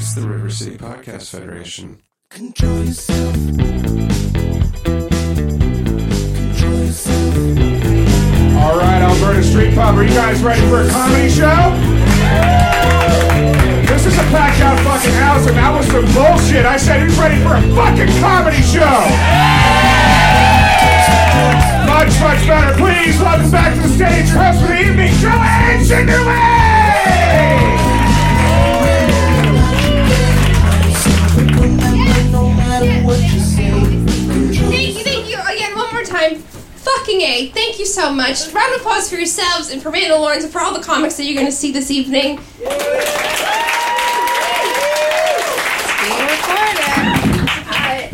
It's the River City Podcast Federation. Control yourself. Control yourself. All right, Alberta Street Pub, are you guys ready for a comedy show? This is a packed out fucking house, and that was some bullshit. I said, who's ready for a fucking comedy show? Much, much better. Please welcome back to the stage, your host for the evening, Joanne Shinderway! Fucking A, thank you so much. Round of applause for yourselves and for Randall Lawrence and for all the comics that you're going to see this evening. Being recorded. Uh,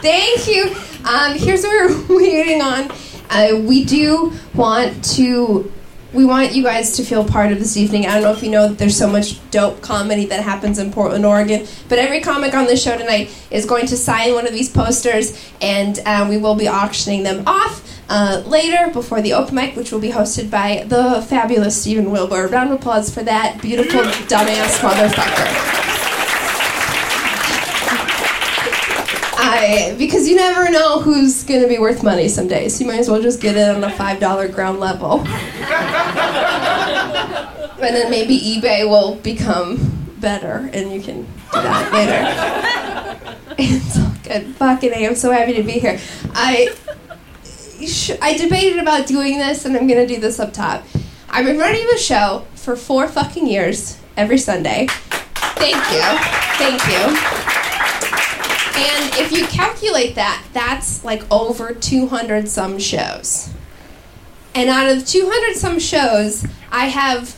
thank you. Um, here's what we're waiting on. Uh, we do want to. We want you guys to feel part of this evening. I don't know if you know that there's so much dope comedy that happens in Portland, Oregon. But every comic on this show tonight is going to sign one of these posters, and uh, we will be auctioning them off uh, later before the open mic, which will be hosted by the fabulous Stephen Wilbur. Round of applause for that beautiful dumbass motherfucker. I, because you never know who's going to be worth money someday, so you might as well just get it on a $5 ground level. and then maybe eBay will become better, and you can do that later. it's all good. Fucking A, I'm so happy to be here. I, I debated about doing this, and I'm to do this up top. I've been running the show for four fucking years, every Sunday. Thank you. Thank you. And if you calculate that, that's like over 200 some shows. And out of 200 some shows, I have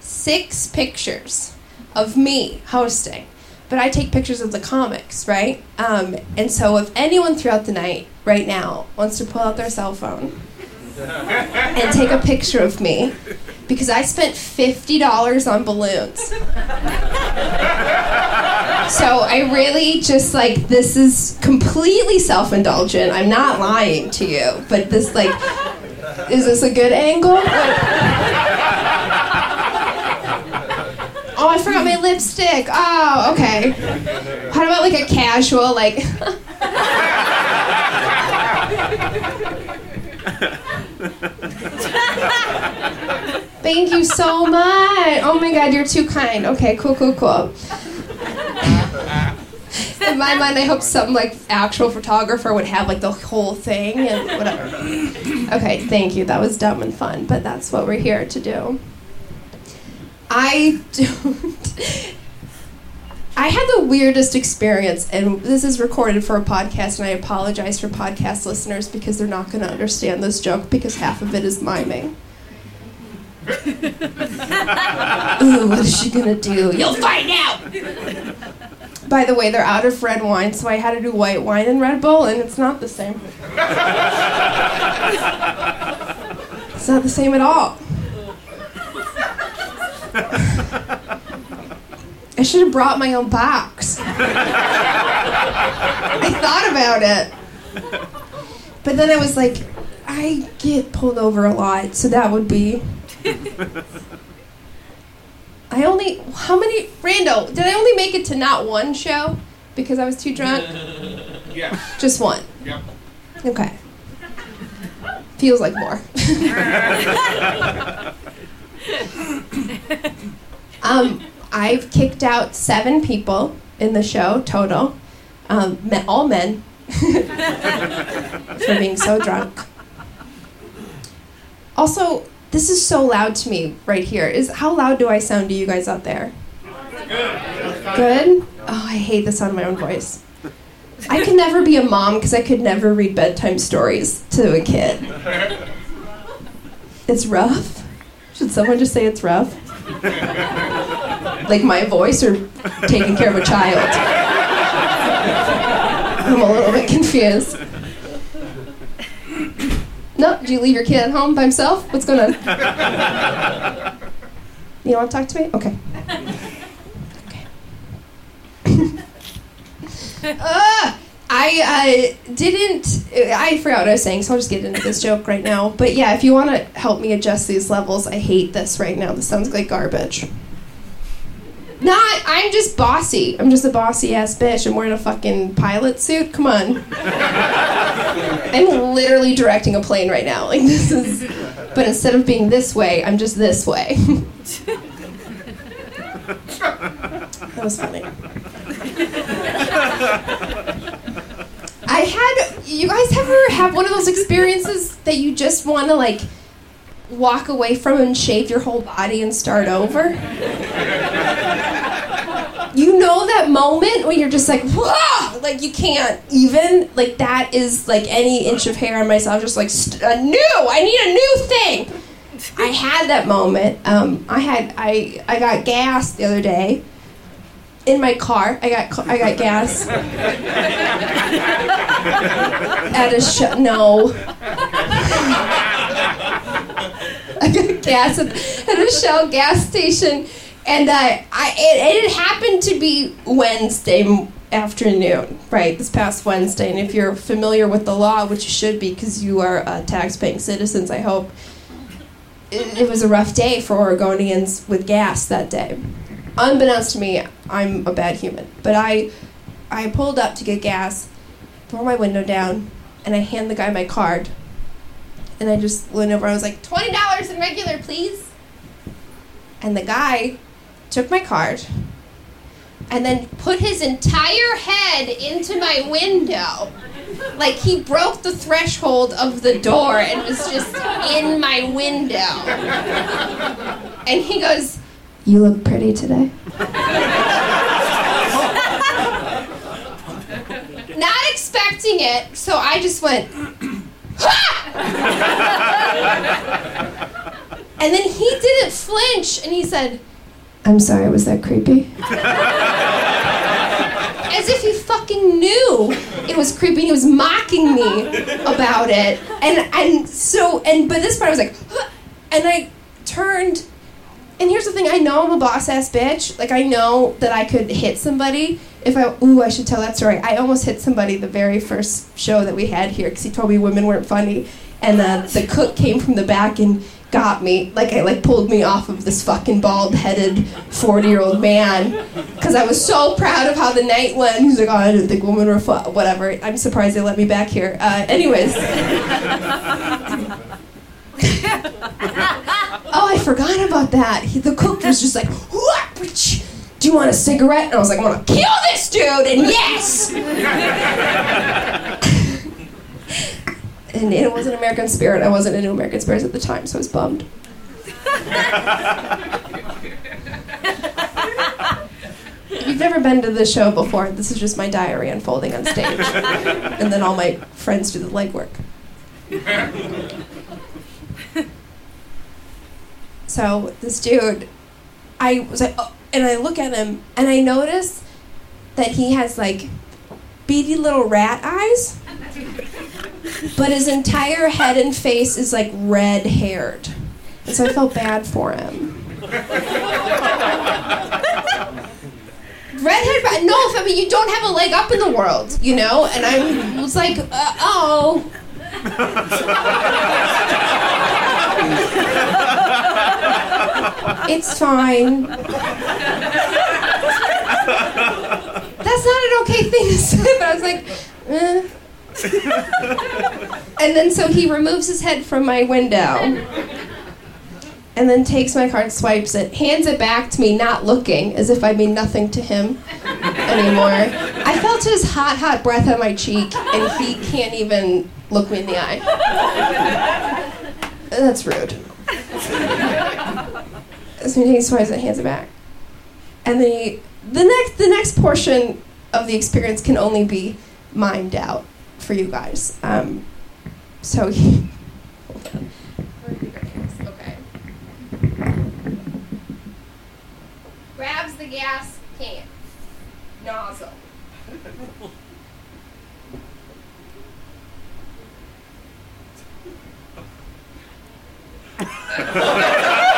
six pictures of me hosting. But I take pictures of the comics, right? Um, and so if anyone throughout the night, right now, wants to pull out their cell phone and take a picture of me, because I spent $50 on balloons. So I really just like this is completely self-indulgent. I'm not lying to you, but this like is this a good angle? Oh, I forgot my lipstick. Oh, okay. How about like a casual like Thank you so much. Oh my god, you're too kind. Okay, cool, cool, cool. In my mind, I hope some like actual photographer would have like the whole thing and whatever. Okay, thank you. That was dumb and fun, but that's what we're here to do. I don't. I had the weirdest experience, and this is recorded for a podcast, and I apologize for podcast listeners because they're not going to understand this joke because half of it is miming. Ooh, what is she gonna do? You'll find out! By the way, they're out of red wine, so I had to do white wine and Red Bull, and it's not the same. It's not the same at all. I should have brought my own box. I thought about it. But then I was like, I get pulled over a lot, so that would be. I only. How many. Randall, did I only make it to not one show? Because I was too drunk? Yeah. Just one. Yep. Okay. Feels like more. um, I've kicked out seven people in the show total, um, all men, for being so drunk. Also, this is so loud to me right here. Is how loud do I sound to you guys out there? Good. Oh, I hate the sound of my own voice. I could never be a mom because I could never read bedtime stories to a kid. It's rough. Should someone just say it's rough? Like my voice or taking care of a child? I'm a little bit confused. No, did you leave your kid at home by himself? What's going on? You don't want to talk to me? Okay. Okay. uh, I uh, didn't. I forgot what I was saying, so I'll just get into this joke right now. But yeah, if you want to help me adjust these levels, I hate this right now. This sounds like garbage. Not, I'm just bossy. I'm just a bossy ass bitch. I'm wearing a fucking pilot suit. Come on. I'm literally directing a plane right now. Like this is, but instead of being this way, I'm just this way. that was funny. I had. You guys ever have one of those experiences that you just want to like walk away from and shave your whole body and start over? you know that moment when you're just like, Whoa! like you can't even like that is like any inch of hair on myself, just like st- a new. I need a new thing. I had that moment. Um, I had I I got gas the other day in my car. I got I got gas at a no. I got gas at, at a Shell gas station, and uh, I it, it happened to be Wednesday afternoon, right? This past Wednesday, and if you're familiar with the law, which you should be, because you are uh, tax-paying citizens, I hope. It, it was a rough day for Oregonians with gas that day. Unbeknownst to me, I'm a bad human, but I, I pulled up to get gas, throw my window down, and I hand the guy my card. And I just went over. I was like, twenty dollars in regular, please. And the guy took my card and then put his entire head into my window. Like he broke the threshold of the door and was just in my window. And he goes, You look pretty today. Not expecting it, so I just went, And then he didn't flinch and he said, I'm sorry, was that creepy? As if he fucking knew it was creepy and he was mocking me about it. And and so and but this part I was like "Huh," and I turned and here's the thing, I know I'm a boss ass bitch. Like I know that I could hit somebody if I ooh, I should tell that story. I almost hit somebody the very first show that we had here because he told me women weren't funny, and uh, the cook came from the back and got me. Like I like pulled me off of this fucking bald headed forty year old man because I was so proud of how the night went. He's like, oh, I didn't think women were fun. Whatever. I'm surprised they let me back here. Uh, anyways. Oh, I forgot about that. He, the cook was just like, "What? Do you want a cigarette? And I was like, I want to kill this dude, and yes! and it wasn't American Spirit. I wasn't into American Spirits at the time, so I was bummed. You've never been to the show before, this is just my diary unfolding on stage. and then all my friends do the legwork. So this dude, I was like, oh, and I look at him and I notice that he has like beady little rat eyes, but his entire head and face is like red haired. And so I felt bad for him. Redhead, rat- no, I mean you don't have a leg up in the world, you know. And I was like, uh, oh. It's fine. That's not an okay thing to say, but I was like, eh. and then so he removes his head from my window and then takes my card, swipes it, hands it back to me, not looking, as if I mean nothing to him anymore. I felt his hot, hot breath on my cheek, and he can't even look me in the eye. That's rude. So he takes swipes and hands it back. And then he, the next the next portion of the experience can only be mimed out for you guys. Um, so he, hold on. Okay. Grabs the gas can nozzle.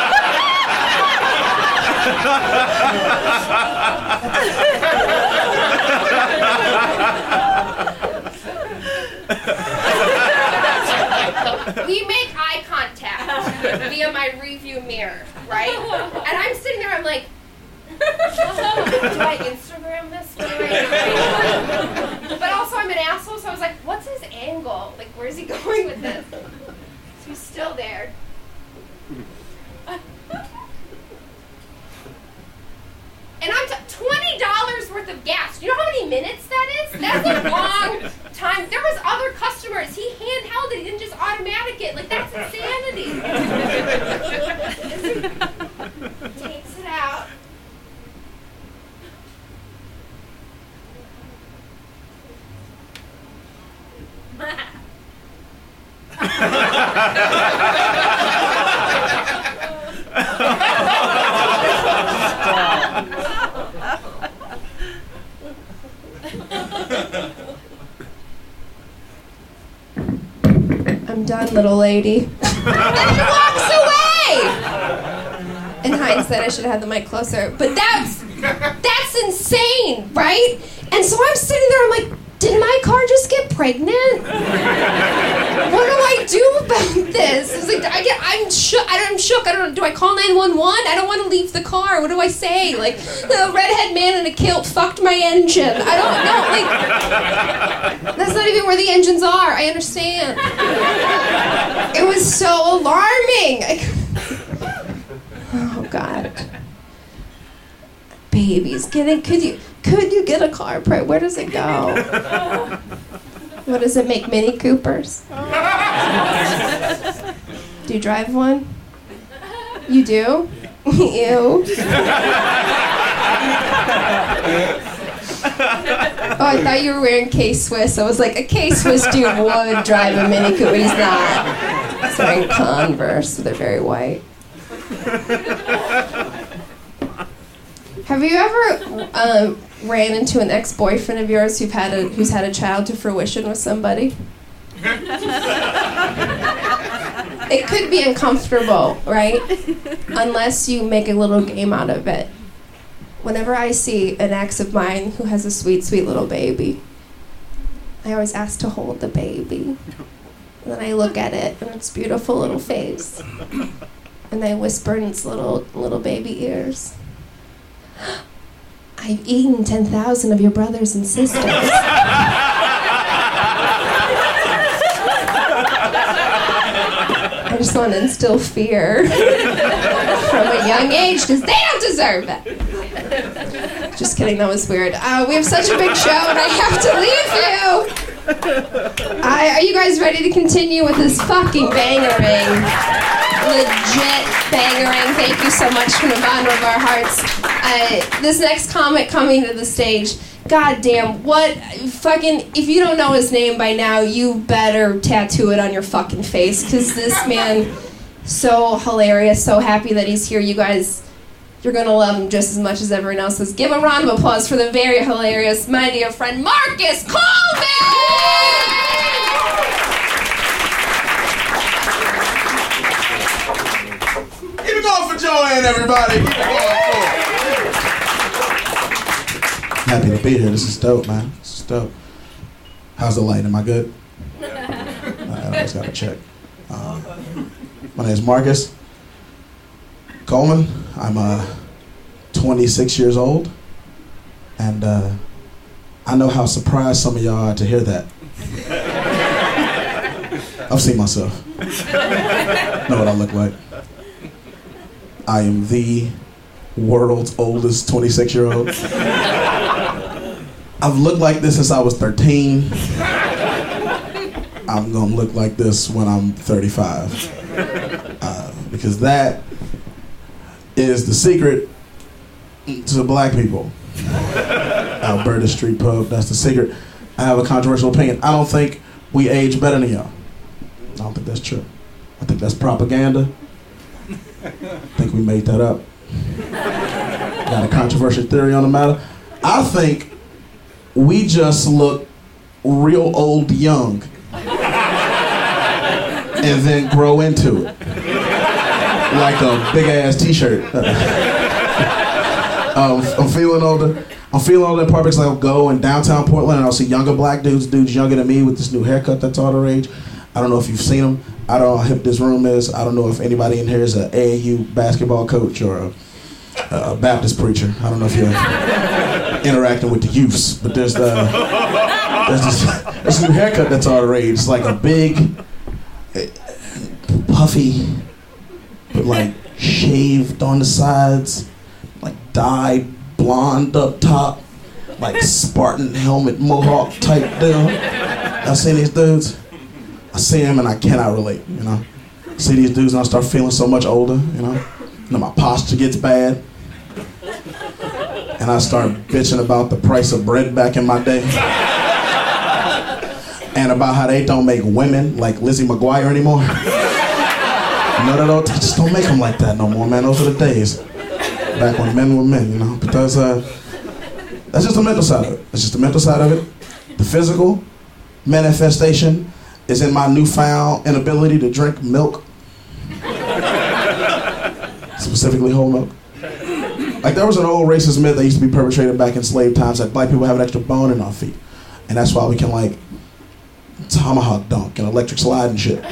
we make eye contact via my review mirror, right? And I'm sitting there, I'm like, do I Instagram this? But also, I'm an asshole, so I was like, what's his angle? Like, where's he going with this? So he's still there. And I'm t- twenty dollars worth of gas. Do You know how many minutes that is? That's a long time. There was other customers. He handheld it. He didn't just automatic it. Like that's insanity. Takes it out. I'm done, little lady. and he walks away. In hindsight, I should have had the mic closer. But that's that's insane, right? And so I'm sitting there. I'm like, did my car just get pregnant? what do I do about this? It's like I get, I'm shook. I'm shook. I don't know. Do I call 911? I don't want to leave the car. What do I say? Like the redhead man in a kilt fucked my engine. I don't know. Like that's not even where the engines are. I understand. It was so alarming. I- oh God. Babies, getting could you could you get a car? Where does it go? What does it make? Mini Coopers. Do you drive one? You do? Ew. Oh, I thought you were wearing K Swiss. I was like, a K Swiss dude would drive a Mini Cooper. He's not. He's wearing Converse. They're very white. Have you ever um, ran into an ex-boyfriend of yours who've had a, who's had a child to fruition with somebody? it could be uncomfortable, right? Unless you make a little game out of it. Whenever I see an ex of mine who has a sweet, sweet little baby, I always ask to hold the baby. And then I look at it and its beautiful little face. And I whisper in its little little baby ears. I've eaten 10,000 of your brothers and sisters. I just want to instill fear from a young age because they don't deserve it. Just kidding, that was weird. Uh, we have such a big show and I have to leave you. I, are you guys ready to continue with this fucking bangering? Legit bangering. Thank you so much from the bottom of our hearts. Uh, this next comic coming to the stage. God damn, what fucking if you don't know his name by now, you better tattoo it on your fucking face because this man so hilarious, so happy that he's here. You guys you're gonna love him just as much as everyone else is. Give a round of applause for the very hilarious, my dear friend Marcus Coleman! It going for Joanne, everybody. Keep it going. Happy to be here. This is dope, man. This is dope. How's the light? Am I good? I always gotta check. Um, my name is Marcus Coleman. I'm uh, 26 years old, and uh, I know how surprised some of y'all are to hear that. I've seen myself. know what I look like. I am the world's oldest 26 year old. I've looked like this since I was 13. I'm gonna look like this when I'm 35. Uh, because that is the secret to black people. Alberta Street Pub, that's the secret. I have a controversial opinion. I don't think we age better than y'all. I don't think that's true. I think that's propaganda. I think we made that up. Got a controversial theory on the matter. I think we just look real old young and then grow into it. Like a big ass t shirt. um, I'm feeling older. I'm feeling older in part because I'll go in downtown Portland and I'll see younger black dudes, dudes younger than me with this new haircut that's all the rage. I don't know if you've seen them. I don't know how hip this room is. I don't know if anybody in here is an AAU basketball coach or a a Baptist preacher. I don't know if you're interacting with the youths, but there's the there's this, this new haircut that's all the rage. It's like a big, eh, puffy, but like shaved on the sides, like dyed blonde up top, like Spartan helmet mohawk type deal. I've seen these dudes. I see them and I cannot relate. You know, see these dudes and I start feeling so much older. You know, and then my posture gets bad. And I start bitching about the price of bread back in my day. And about how they don't make women like Lizzie McGuire anymore. No, they don't. They just don't make them like that no more, man. Those are the days. Back when men were men, you know. But that's uh, that's just the mental side of it. That's just the mental side of it. The physical manifestation is in my newfound inability to drink milk, specifically whole milk. Like there was an old racist myth that used to be perpetrated back in slave times that black people have an extra bone in our feet, and that's why we can like tomahawk dunk and electric slide and shit.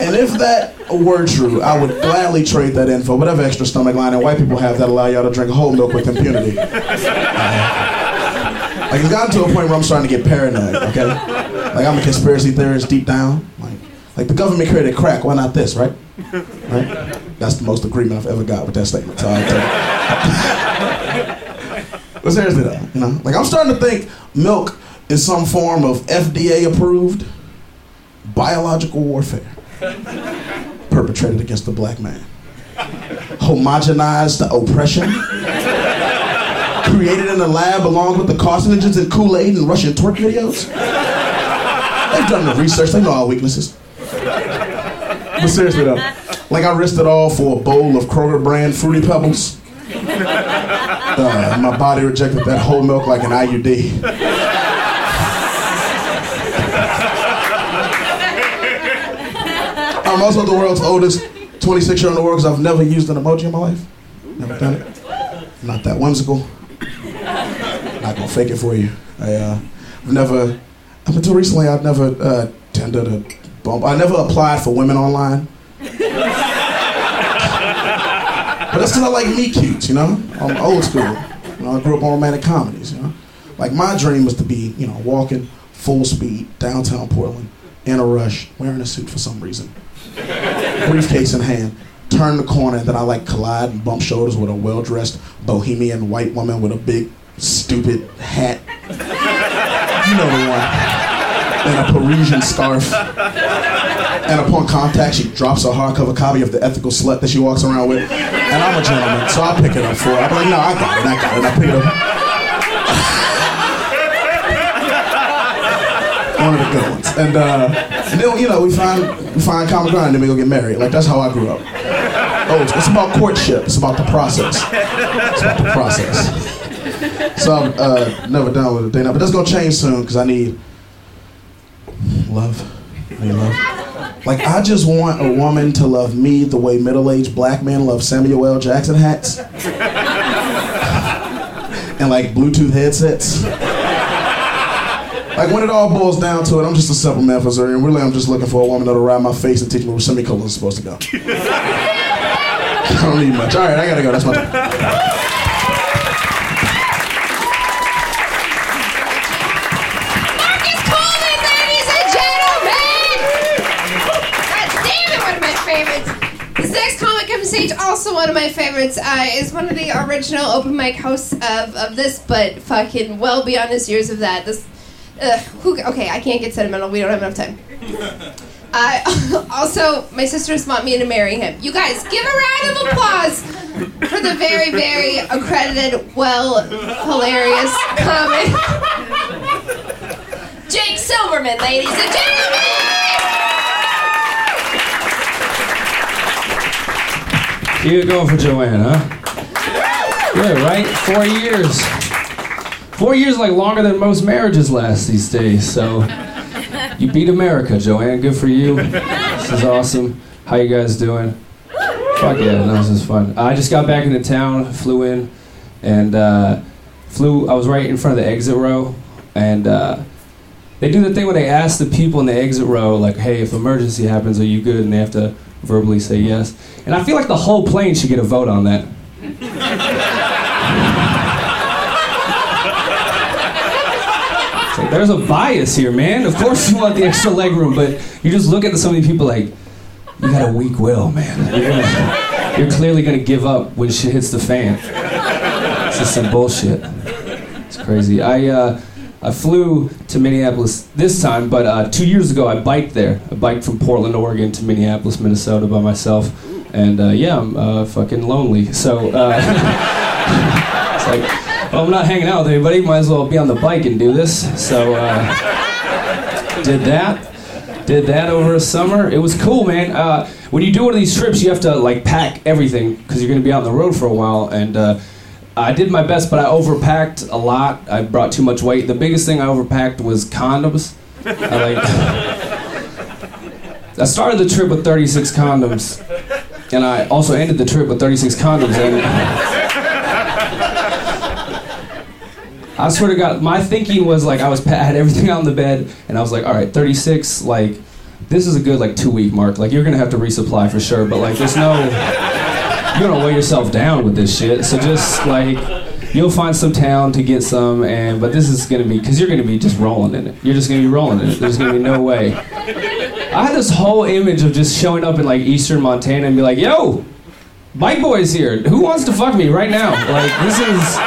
And if that were true, I would gladly trade that in for whatever extra stomach that white people have that allow y'all to drink whole milk with impunity. Uh, like it's gotten to a point where I'm starting to get paranoid. Okay, like I'm a conspiracy theorist deep down. Like, like the government created crack. Why not this? Right? Right? That's the most agreement I've ever got with that statement. So but seriously though, you know, like I'm starting to think milk is some form of FDA approved biological warfare perpetrated against the black man. Homogenized oppression. Created in a lab along with the carcinogens and Kool-Aid and Russian twerk videos. They've done the research, they know our weaknesses. But seriously though, like I risked it all for a bowl of Kroger brand Fruity Pebbles. Uh, my body rejected that whole milk like an IUD. I'm also the world's oldest 26 year old in the world because I've never used an emoji in my life. Never done it. Not that whimsical. Not gonna fake it for you. I, uh, I've never, up until recently, I've never uh, tended a bump. I never applied for women online. But that's because I like me cute, you know? I'm old school. You know, I grew up on romantic comedies, you know? Like, my dream was to be, you know, walking full speed downtown Portland in a rush, wearing a suit for some reason briefcase in hand, turn the corner, and then I like collide and bump shoulders with a well dressed bohemian white woman with a big, stupid hat. You know the one. And a Parisian scarf. And upon contact, she drops a hardcover copy of The Ethical Slut that she walks around with. And I'm a gentleman, so I pick it up for her. I'm like, no, I got it, I got it. I pick it up. One of the good ones. And, uh, and then, you know, we find, we find common ground and then we go get married. Like, that's how I grew up. Oh, it's, it's about courtship. It's about the process. It's about the process. So I'm uh, never done with a day. But that's to change soon because I need love. I need love. Like, I just want a woman to love me the way middle-aged black men love Samuel L. Jackson hats. and, like, Bluetooth headsets. Like when it all boils down to it, I'm just a simple man for Zuri, and really I'm just looking for a woman that'll ride my face and teach me where semicolons are supposed to go. I don't need much. All right, I gotta go. That's my time. Comic also one of my favorites, uh, is one of the original open mic hosts of, of this, but fucking well beyond his years of that. This, uh, who, okay, I can't get sentimental. We don't have enough time. Uh, also, my sisters want me to marry him. You guys, give a round of applause for the very, very accredited, well, hilarious comic. Jake Silverman, ladies and gentlemen! You're going for Joanne, huh? Yeah, right? Four years. Four years like longer than most marriages last these days. So you beat America, Joanne. Good for you. This is awesome. How you guys doing? Fuck yeah, no, this is fun. I just got back into town, flew in, and uh, flew. I was right in front of the exit row, and uh, they do the thing where they ask the people in the exit row, like, "Hey, if emergency happens, are you good?" And they have to verbally say yes. And I feel like the whole plane should get a vote on that. Like, there's a bias here, man. Of course you want the extra leg room, but you just look at so many people like, you got a weak will, man. You're, gonna, you're clearly gonna give up when shit hits the fan. It's just some bullshit. It's crazy. I uh, I flew to Minneapolis this time, but uh, two years ago I biked there. I biked from Portland, Oregon to Minneapolis, Minnesota by myself, and uh, yeah, I'm uh, fucking lonely. So uh, it's like, well, I'm not hanging out with anybody. Might as well be on the bike and do this. So uh, did that. Did that over a summer. It was cool, man. Uh, when you do one of these trips, you have to like pack everything because you're gonna be out on the road for a while. And uh, I did my best, but I overpacked a lot. I brought too much weight. The biggest thing I overpacked was condoms. I, like, I started the trip with 36 condoms, and I also ended the trip with 36 condoms. And I swear to God, my thinking was like I was I had everything on the bed, and I was like, all right, 36, like this is a good like two week mark. Like you're gonna have to resupply for sure, but like there's no you're gonna weigh yourself down with this shit. So just like you'll find some town to get some, and but this is gonna be because you're gonna be just rolling in it. You're just gonna be rolling in it. There's gonna be no way. I had this whole image of just showing up in like eastern Montana and be like, yo. Bike boy's here. Who wants to fuck me right now? Like this is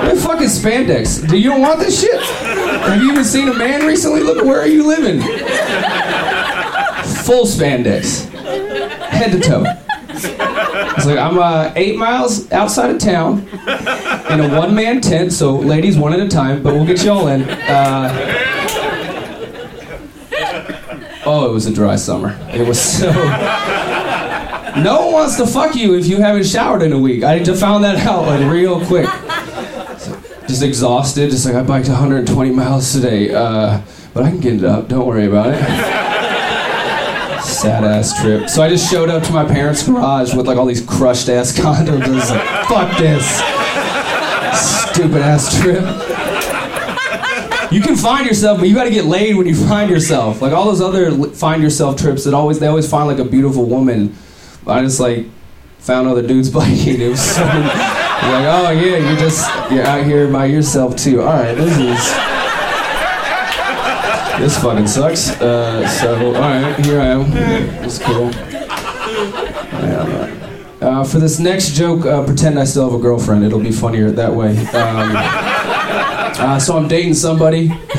what the fuck is spandex? Do you don't want this shit? Have you even seen a man recently? Look, where are you living? Full spandex, head to toe. It's like I'm uh, eight miles outside of town in a one-man tent, so ladies one at a time, but we'll get you all in. Uh, oh, it was a dry summer. It was so. No one wants to fuck you if you haven't showered in a week. I just found that out like real quick just exhausted. Just like I biked 120 miles today, uh, but I can get it up. Don't worry about it. Sad ass trip. So I just showed up to my parents' garage with like all these crushed ass condoms. I was like, fuck this stupid ass trip. You can find yourself, but you got to get laid when you find yourself. Like all those other find yourself trips that always they always find like a beautiful woman. I just like found other dudes biking. It was so, like, oh yeah, you're just you're out here by yourself too. All right, this is this fucking sucks. Uh, so all right, here I am. It's cool. Yeah, uh, for this next joke, uh, pretend I still have a girlfriend. It'll be funnier that way. Um, uh, so I'm dating somebody.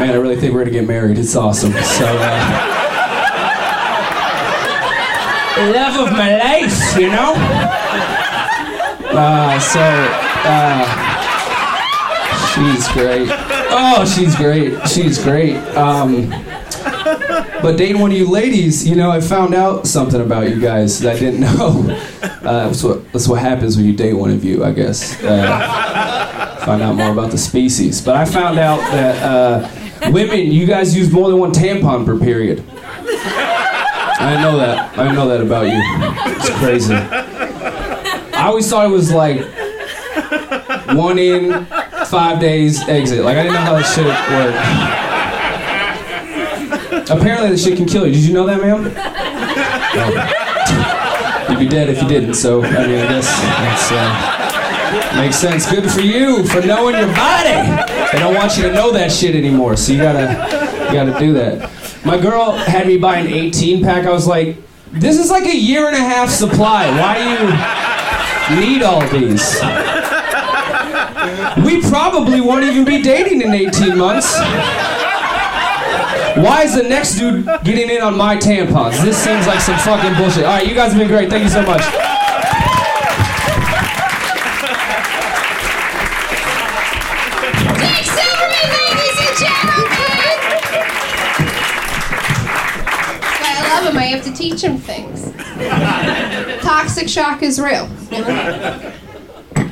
Man, I really think we're gonna get married. It's awesome. So. Uh, love of my life, you know. Uh, so, uh, she's great. Oh, she's great. She's great. Um, but dating one of you ladies, you know, I found out something about you guys that I didn't know. Uh, that's what that's what happens when you date one of you, I guess. Uh, find out more about the species. But I found out that uh, women, you guys use more than one tampon per period. I know that. I know that about you. It's crazy. I always thought it was like one in, five days, exit. Like I didn't know how that shit worked. Apparently, that shit can kill you. Did you know that, ma'am? You'd be dead if you didn't. So I mean, I guess that's uh, makes sense. Good for you for knowing your body. They don't want you to know that shit anymore. So you gotta, you gotta do that. My girl had me buy an 18 pack. I was like, this is like a year and a half supply. Why do you need all these? We probably won't even be dating in 18 months. Why is the next dude getting in on my tampons? This seems like some fucking bullshit. All right, you guys have been great. Thank you so much. Ladies and gentlemen! I love him. I have to teach him things. Toxic shock is real.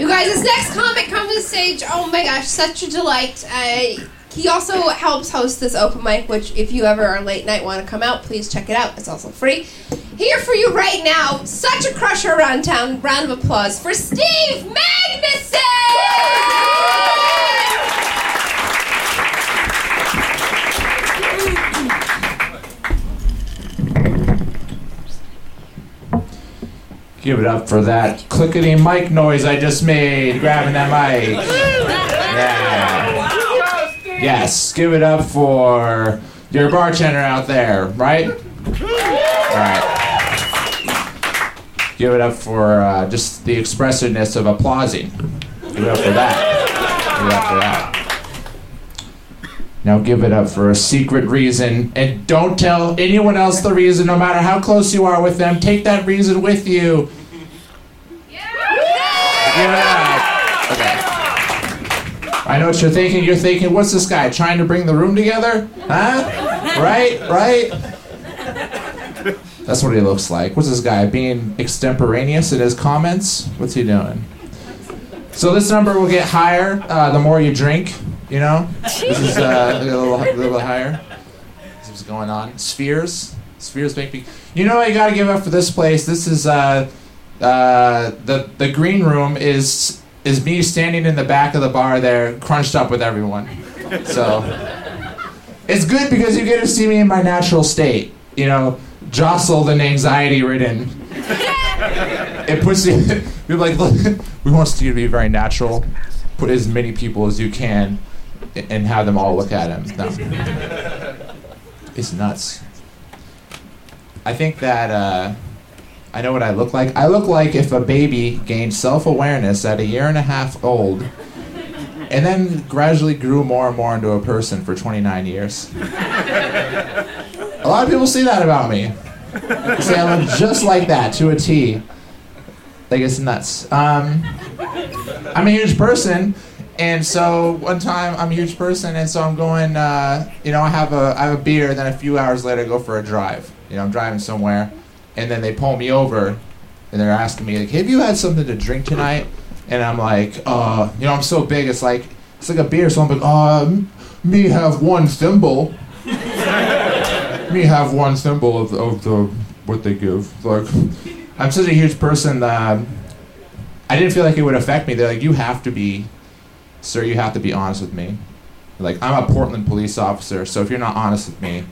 Guys, this next comic comes to stage. Oh my gosh, such a delight. Uh, he also helps host this open mic, which if you ever are late night want to come out, please check it out. It's also free. Here for you right now, such a crusher around town. Round of applause for Steve Magnuson! Give it up for that clickety mic noise I just made, grabbing that mic. Yeah. Yes, give it up for your bartender out there, right? Alright. Give it up for uh, just the expressiveness of applauding. Give it up for that. Give it up for that. Now give it up for a secret reason, and don't tell anyone else the reason, no matter how close you are with them. Take that reason with you. Give it up. Okay. I know what you're thinking. You're thinking, what's this guy trying to bring the room together? Huh? Right? Right? That's what he looks like. What's this guy being extemporaneous in his comments? What's he doing? So this number will get higher uh, the more you drink. You know, this is uh, a little, a little bit higher. This is what's going on. Spheres, spheres make me. You know, what I gotta give up for this place. This is uh, uh, the the green room is is me standing in the back of the bar there, crunched up with everyone. So it's good because you get to see me in my natural state. You know, jostled and anxiety ridden. it puts you. You're like, look, we want you to be very natural. Put as many people as you can, and have them all look at him. No. It's nuts. I think that uh, I know what I look like. I look like if a baby gained self-awareness at a year and a half old, and then gradually grew more and more into a person for 29 years. A lot of people say that about me. They say I look just like that to a T. Like it's nuts. Um, I'm a huge person, and so one time I'm a huge person, and so I'm going. Uh, you know, I have a I have a beer, and then a few hours later I go for a drive. You know, I'm driving somewhere, and then they pull me over, and they're asking me like, "Have you had something to drink tonight?" And I'm like, "Uh, you know, I'm so big, it's like it's like a beer." So I'm like, "Uh, me have one thimble." me have one thimble of, of the what they give. Like, I'm such a huge person that I didn't feel like it would affect me. They're like, you have to be, sir, you have to be honest with me. Like, I'm a Portland police officer, so if you're not honest with me,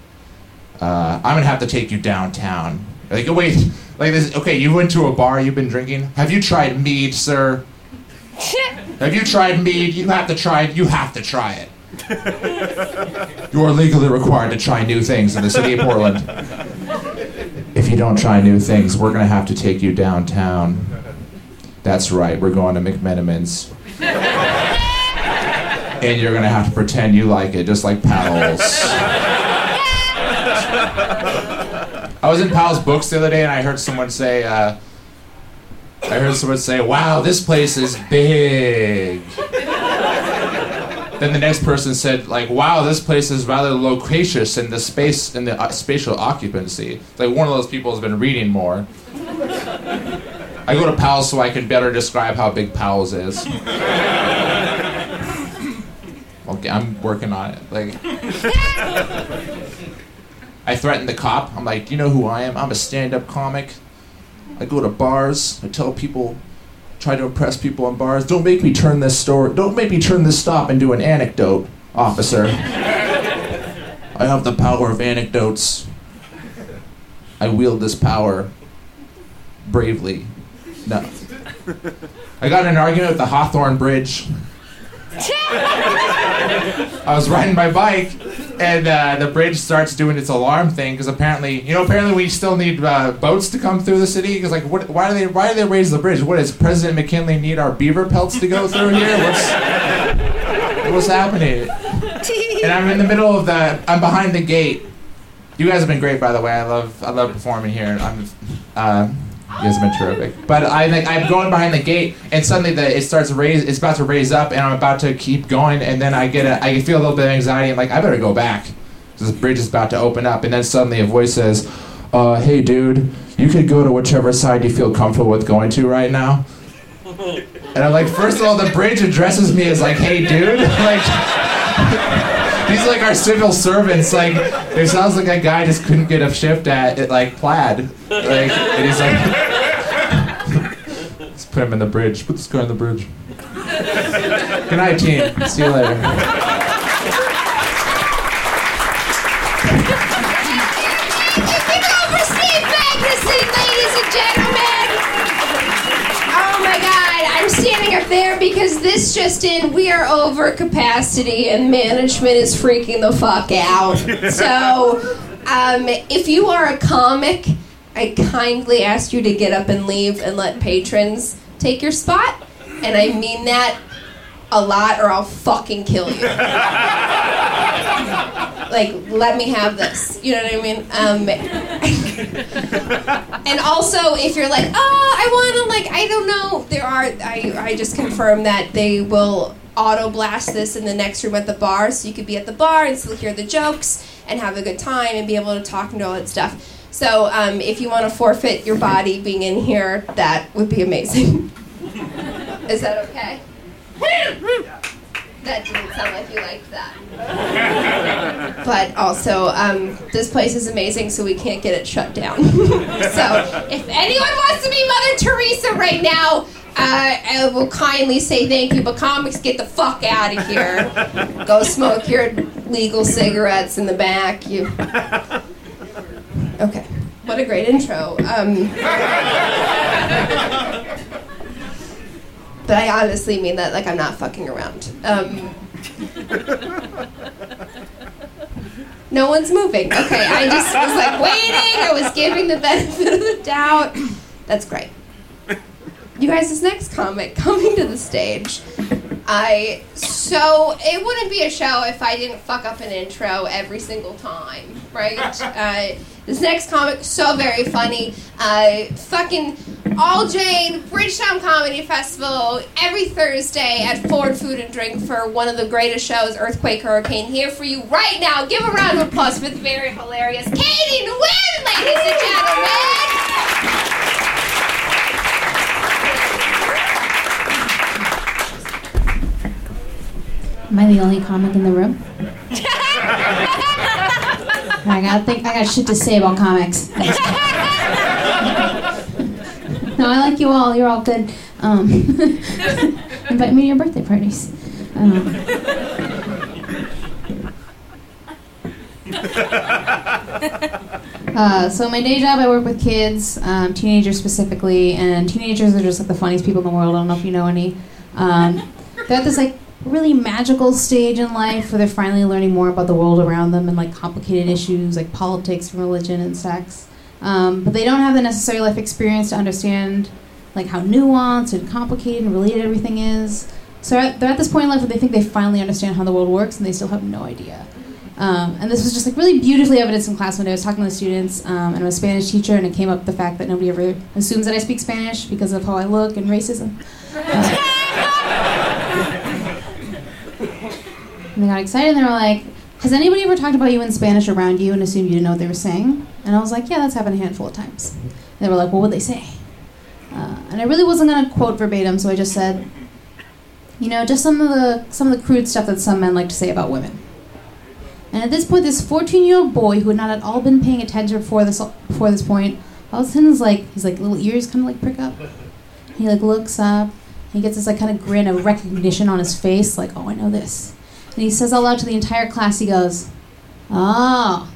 uh, I'm gonna have to take you downtown. Like, wait, like this. Okay, you went to a bar, you've been drinking. Have you tried mead, sir? Have you tried mead? You have to try it. You have to try it. You are legally required to try new things in the city of Portland. If you don't try new things, we're gonna have to take you downtown. That's right, we're going to McMenamins. And you're gonna have to pretend you like it, just like Powell's. I was in Powell's books the other day and I heard someone say, uh, I heard someone say, wow, this place is big. Then the next person said, like, wow, this place is rather loquacious in the space in the uh, spatial occupancy. Like one of those people has been reading more. I go to Powell's so I can better describe how big Powell's is. Okay, I'm working on it. Like, I threatened the cop. I'm like, do you know who I am? I'm a stand-up comic. I go to bars. I tell people try to impress people in bars. Don't make me turn this story. Don't make me turn this stop into an anecdote, officer. I have the power of anecdotes. I wield this power bravely. No. I got in an argument with the Hawthorne Bridge. I was riding my bike, and uh, the bridge starts doing its alarm thing because apparently, you know, apparently we still need uh, boats to come through the city. Because like, what? Why do they? Why do they raise the bridge? What does President McKinley need our beaver pelts to go through here? What's what's happening? And I'm in the middle of the. I'm behind the gate. You guys have been great, by the way. I love I love performing here. I'm. Uh, you guys have been terrific. But I like I'm going behind the gate, and suddenly the it starts raise. It's about to raise up, and I'm about to keep going, and then I get a I feel a little bit of anxiety. I'm like, I better go back. This bridge is about to open up, and then suddenly a voice says, uh, "Hey, dude, you could go to whichever side you feel comfortable with going to right now." And I'm like, first of all, the bridge addresses me as like, "Hey, dude," like. These are like our civil servants. Like, it sounds like a guy just couldn't get a shift at it, like plaid. Like, and he's like, put him in the bridge. Put this guy in the bridge. Good night, team. See you later. Give it over Steve Magnuson, ladies and gentlemen. start there because this just in, we are over capacity and management is freaking the fuck out. So, um, if you are a comic, I kindly ask you to get up and leave and let patrons take your spot. And I mean that a lot or I'll fucking kill you. like, let me have this. You know what I mean? Um, and also, if you're like, oh, I want to, like, I don't know, there are, I, I just confirmed that they will auto blast this in the next room at the bar, so you could be at the bar and still hear the jokes and have a good time and be able to talk and do all that stuff. So, um, if you want to forfeit your body being in here, that would be amazing. Is that okay? That didn't sound like you liked that. But also, um, this place is amazing, so we can't get it shut down. so, if anyone wants to be Mother Teresa right now, uh, I will kindly say thank you, but comics, get the fuck out of here. Go smoke your legal cigarettes in the back. You. Okay. What a great intro. Um, but I honestly mean that, like, I'm not fucking around. Um, no one's moving. Okay, I just was like waiting. I was giving the benefit of the doubt. That's great. You guys, this next comic coming to the stage. I so it wouldn't be a show if I didn't fuck up an intro every single time, right? Uh, this next comic so very funny. Uh, fucking All Jane Bridgetown Comedy Festival every Thursday at Ford Food and Drink for one of the greatest shows, Earthquake Hurricane. Here for you right now. Give a round of applause for the very hilarious Katie Nguyen, ladies and gentlemen. Am I the only comic in the room? I got think I got shit to say about comics. no, I like you all. You're all good. Um, invite me to your birthday parties. Um, uh, so my day job, I work with kids, um, teenagers specifically, and teenagers are just like the funniest people in the world. I don't know if you know any. Um, they're at this like really magical stage in life where they're finally learning more about the world around them and like complicated issues like politics, and religion, and sex. Um, but they don't have the necessary life experience to understand like how nuanced and complicated and related everything is. So at, they're at this point in life where they think they finally understand how the world works, and they still have no idea. Um, and this was just like really beautifully evidenced in class when I was talking to the students, um, and I'm a Spanish teacher, and it came up the fact that nobody ever assumes that I speak Spanish because of how I look and racism. Uh, and they got excited, and they were like, "Has anybody ever talked about you in Spanish around you and assumed you didn't know what they were saying?" And I was like, "Yeah, that's happened a handful of times." And they were like, "What would they say?" Uh, and I really wasn't gonna quote verbatim, so I just said, "You know, just some of the some of the crude stuff that some men like to say about women." And at this point, this 14-year-old boy who had not at all been paying attention before this before this point, all of a sudden, his like his like little ears kind of like prick up. He like looks up. He gets this like kind of grin of recognition on his face, like, "Oh, I know this." And he says out loud to the entire class, he goes, "Oh,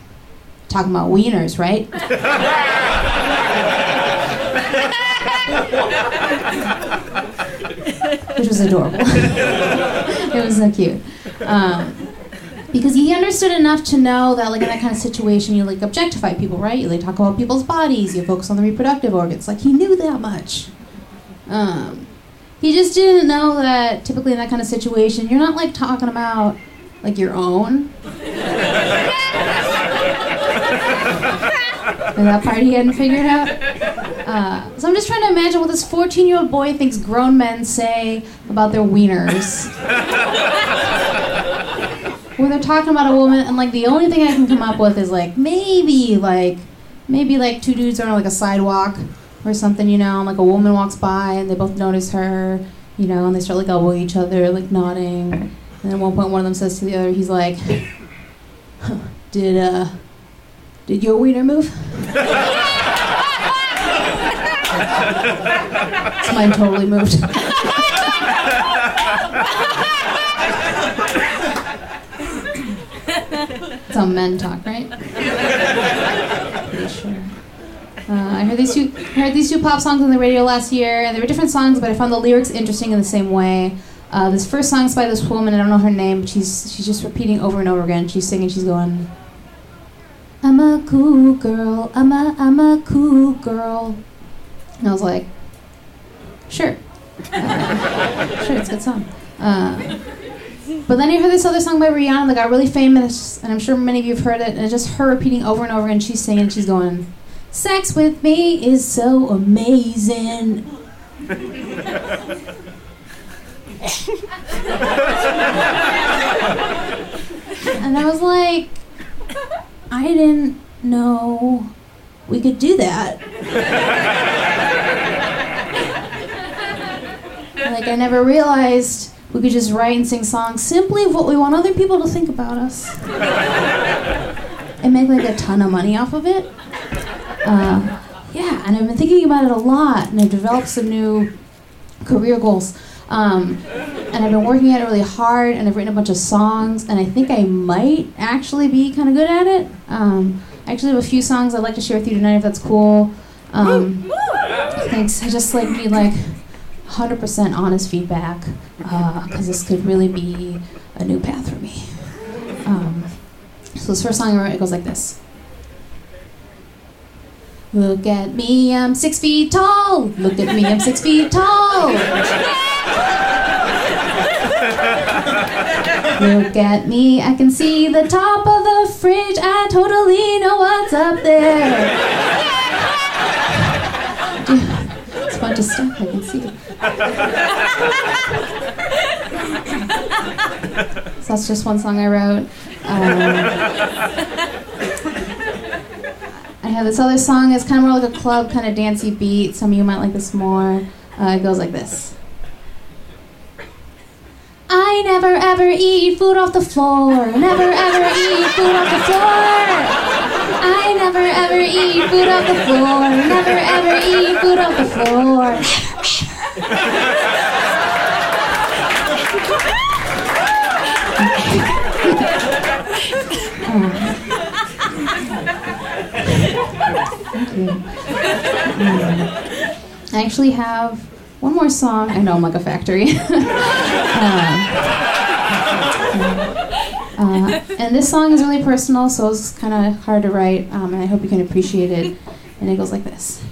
talking about wieners, right?" Which was adorable. it was so cute. Um, because he understood enough to know that like in that kind of situation you like objectify people right you like talk about people's bodies you focus on the reproductive organs like he knew that much um, he just didn't know that typically in that kind of situation you're not like talking about like your own. And that part he hadn't figured out? Uh, so i'm just trying to imagine what this 14 year old boy thinks grown men say about their wieners. When they're talking about a woman and like the only thing I can come up with is like maybe like maybe like two dudes are on like a sidewalk or something, you know, and like a woman walks by and they both notice her, you know, and they start like elbowing each other, like nodding. And at one point one of them says to the other, he's like, Did uh did your wiener move? Mine totally moved. It's how men talk, right? Uh, I heard these two heard these two pop songs on the radio last year, and they were different songs, but I found the lyrics interesting in the same way. Uh, this first song is by this woman. I don't know her name, but she's she's just repeating over and over again. She's singing. She's going. I'm a cool girl. I'm a I'm a cool girl. And I was like, sure, Uh, sure, it's a good song. Uh, but then I heard this other song by Rihanna that got really famous, and I'm sure many of you have heard it. And it's just her repeating over and over, and she's singing. She's going, "Sex with me is so amazing." and I was like, I didn't know we could do that. like, I never realized we could just write and sing songs simply of what we want other people to think about us and make like a ton of money off of it. Uh, yeah, and I've been thinking about it a lot, and I've developed some new career goals. Um, and I've been working at it really hard, and I've written a bunch of songs, and I think I might actually be kind of good at it. Um, I actually have a few songs I'd like to share with you tonight, if that's cool. Um, thanks. I just like need like 100% honest feedback, because this could really be a new path for me. Um, so this first song I wrote, it goes like this. Look at me, I'm six feet tall. Look at me, I'm six feet tall. Look at me, I can see the top of the fridge. I totally know what's up there. It's a bunch of stuff I can see. so that's just one song I wrote. Um, This other song. is kind of more like a club kind of dancey beat. Some of you might like this more. Uh, it goes like this. I never ever eat food off the floor. Never ever eat food off the floor. I never ever eat food off the floor. Never ever eat food off the floor. Thank you. I actually have one more song. I know I'm like a factory. Uh, uh, and this song is really personal, so it's kind of hard to write, um, and I hope you can appreciate it. And it goes like this.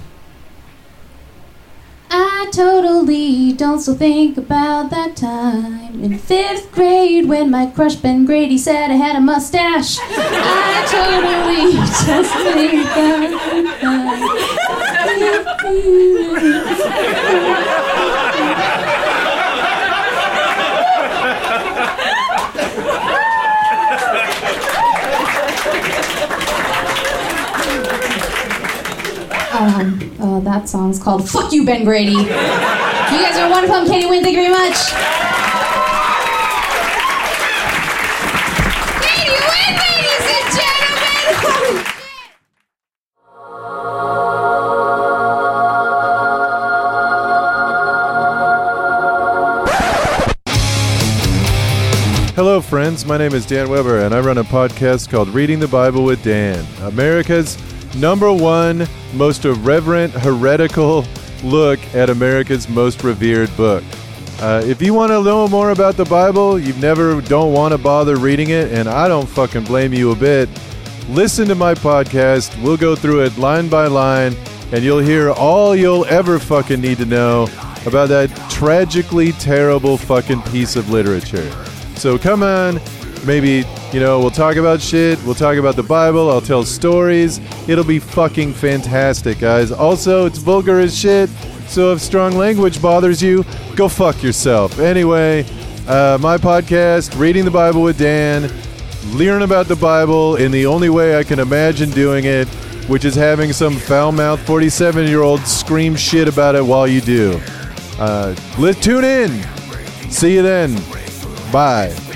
I totally don't still think about that time in fifth grade when my crush Ben Grady said I had a mustache. I totally just think about Um, uh, that song's called Fuck You, Ben Grady. You guys are wonderful. I'm Katie Wynn. Thank you very much. Katie ladies and gentlemen. Hello, friends. My name is Dan Weber, and I run a podcast called Reading the Bible with Dan, America's number one most irreverent, heretical look at America's most revered book. Uh, if you want to know more about the Bible, you never don't want to bother reading it, and I don't fucking blame you a bit. Listen to my podcast. We'll go through it line by line, and you'll hear all you'll ever fucking need to know about that tragically terrible fucking piece of literature. So come on, maybe, you know, we'll talk about shit, we'll talk about the Bible, I'll tell stories. It'll be fucking fantastic, guys. Also, it's vulgar as shit, so if strong language bothers you, go fuck yourself. Anyway, uh, my podcast, Reading the Bible with Dan, learn about the Bible in the only way I can imagine doing it, which is having some foul mouthed 47 year old scream shit about it while you do. Uh, let tune in. See you then. Bye.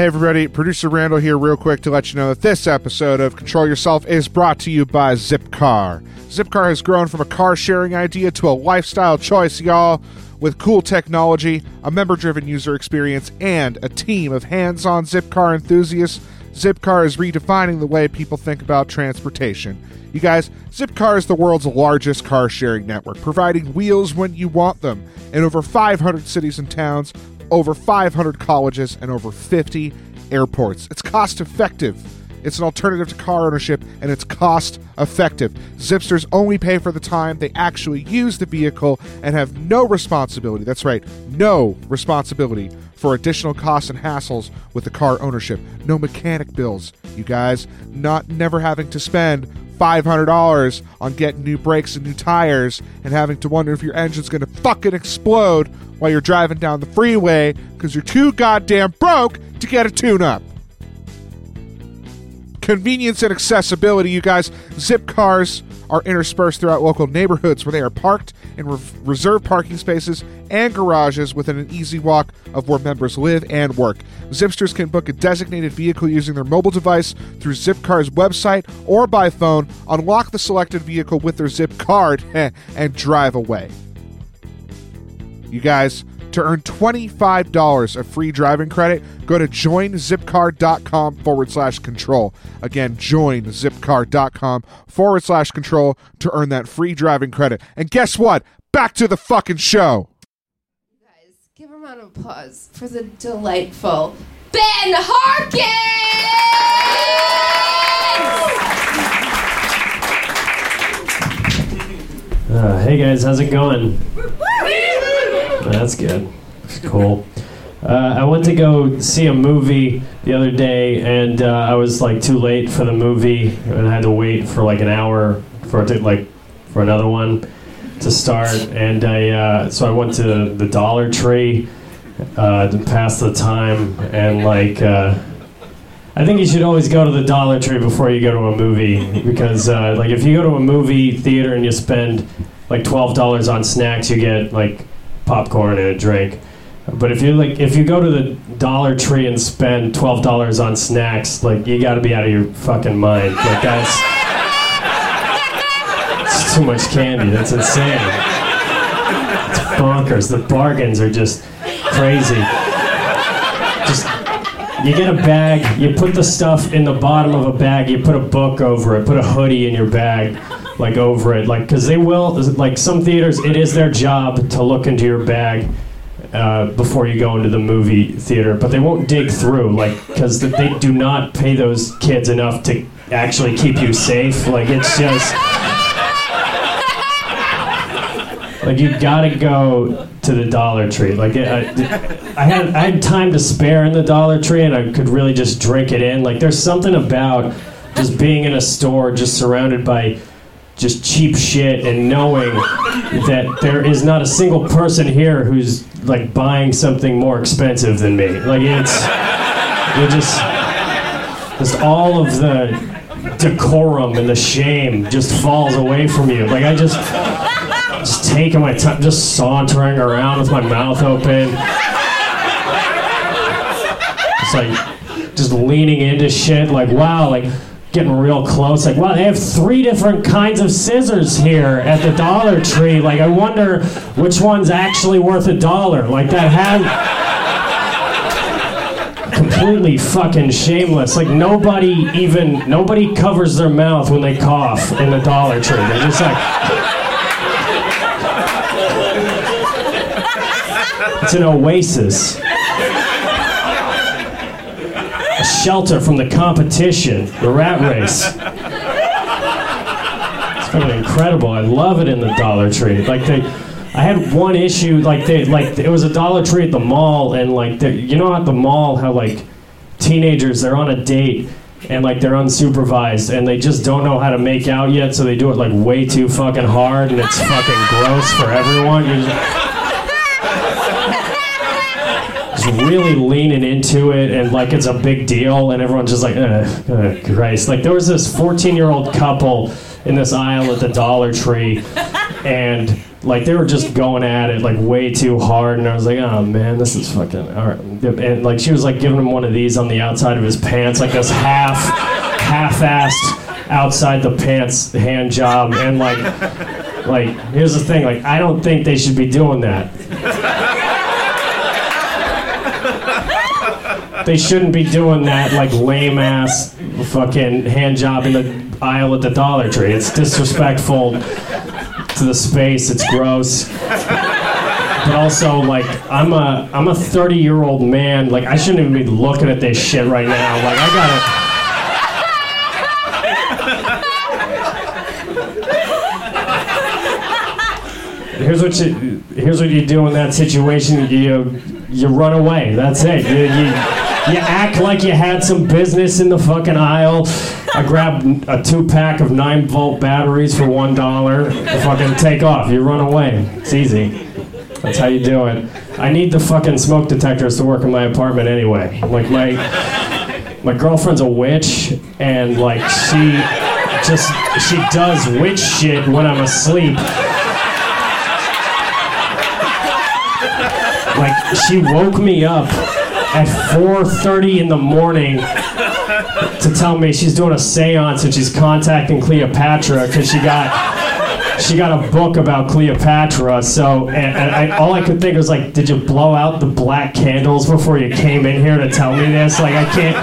Hey everybody, producer Randall here, real quick to let you know that this episode of Control Yourself is brought to you by Zipcar. Zipcar has grown from a car sharing idea to a lifestyle choice, y'all. With cool technology, a member driven user experience, and a team of hands on Zipcar enthusiasts, Zipcar is redefining the way people think about transportation. You guys, Zipcar is the world's largest car sharing network, providing wheels when you want them in over 500 cities and towns, over 500 colleges, and over 50 airports. It's cost effective. It's an alternative to car ownership and it's cost effective. Zipsters only pay for the time they actually use the vehicle and have no responsibility. That's right, no responsibility for additional costs and hassles with the car ownership. No mechanic bills, you guys. Not never having to spend $500 on getting new brakes and new tires and having to wonder if your engine's going to fucking explode while you're driving down the freeway because you're too goddamn broke to get a tune up convenience and accessibility, you guys. Zip cars are interspersed throughout local neighborhoods where they are parked in re- reserved parking spaces and garages within an easy walk of where members live and work. Zipsters can book a designated vehicle using their mobile device through Zipcar's website or by phone, unlock the selected vehicle with their Zip card, and drive away. You guys, to earn $25 of free driving credit, go to joinzipcar.com forward slash control. Again, joinzipcar.com forward slash control to earn that free driving credit. And guess what? Back to the fucking show. Guys, give a round of applause for the delightful Ben Harkins! Uh, hey guys, how's it going? That's good. That's cool. Uh, I went to go see a movie the other day, and uh, I was like too late for the movie, and I had to wait for like an hour for it to like for another one to start. And I uh, so I went to the Dollar Tree uh, to pass the time, and like. Uh, I think you should always go to the Dollar Tree before you go to a movie because, uh, like, if you go to a movie theater and you spend like twelve dollars on snacks, you get like popcorn and a drink. But if you like, if you go to the Dollar Tree and spend twelve dollars on snacks, like you got to be out of your fucking mind. Like that's too much candy. That's insane. It's bonkers. The bargains are just crazy. Just you get a bag, you put the stuff in the bottom of a bag, you put a book over it, put a hoodie in your bag, like over it, like because they will, like some theaters, it is their job to look into your bag uh, before you go into the movie theater, but they won't dig through, like because they do not pay those kids enough to actually keep you safe. Like it's just. Like you gotta go to the Dollar Tree. Like I, I had I had time to spare in the Dollar Tree, and I could really just drink it in. Like there's something about just being in a store, just surrounded by just cheap shit, and knowing that there is not a single person here who's like buying something more expensive than me. Like it's you just just all of the decorum and the shame just falls away from you. Like I just just taking my time, just sauntering around with my mouth open. It's like just leaning into shit, like wow, like getting real close. Like wow, they have three different kinds of scissors here at the Dollar Tree. Like I wonder which one's actually worth a dollar. Like that had completely fucking shameless. Like nobody even nobody covers their mouth when they cough in the Dollar Tree. They're just like. It's an oasis. A shelter from the competition, the rat race. It's fucking incredible. I love it in the Dollar Tree. Like they, I had one issue. Like they, like it was a Dollar Tree at the mall, and like you know at the mall how like teenagers they're on a date and like they're unsupervised and they just don't know how to make out yet, so they do it like way too fucking hard, and it's fucking gross for everyone. You're just, just really leaning into it and like it's a big deal and everyone's just like ugh, Christ like there was this 14 year old couple in this aisle at the Dollar Tree and like they were just going at it like way too hard and I was like oh man this is fucking all right. and like she was like giving him one of these on the outside of his pants like this half half-assed outside the pants hand job and like Like, here's the thing. Like, I don't think they should be doing that. They shouldn't be doing that like lame ass fucking hand job in the aisle at the Dollar Tree. It's disrespectful to the space. It's gross. But also, like, I'm a I'm a 30 year old man. Like, I shouldn't even be looking at this shit right now. Like, I gotta. Here's what you here's what you do in that situation. You you run away. That's it. You, you, you act like you had some business in the fucking aisle. I grab a two pack of nine volt batteries for one dollar. Fucking take off. You run away. It's easy. That's how you do it. I need the fucking smoke detectors to work in my apartment anyway. Like my my girlfriend's a witch, and like she just she does witch shit when I'm asleep. Like she woke me up at 4:30 in the morning to tell me she's doing a séance and she's contacting Cleopatra because she got she got a book about Cleopatra. So and, and I, all I could think was like, did you blow out the black candles before you came in here to tell me this? Like I can't.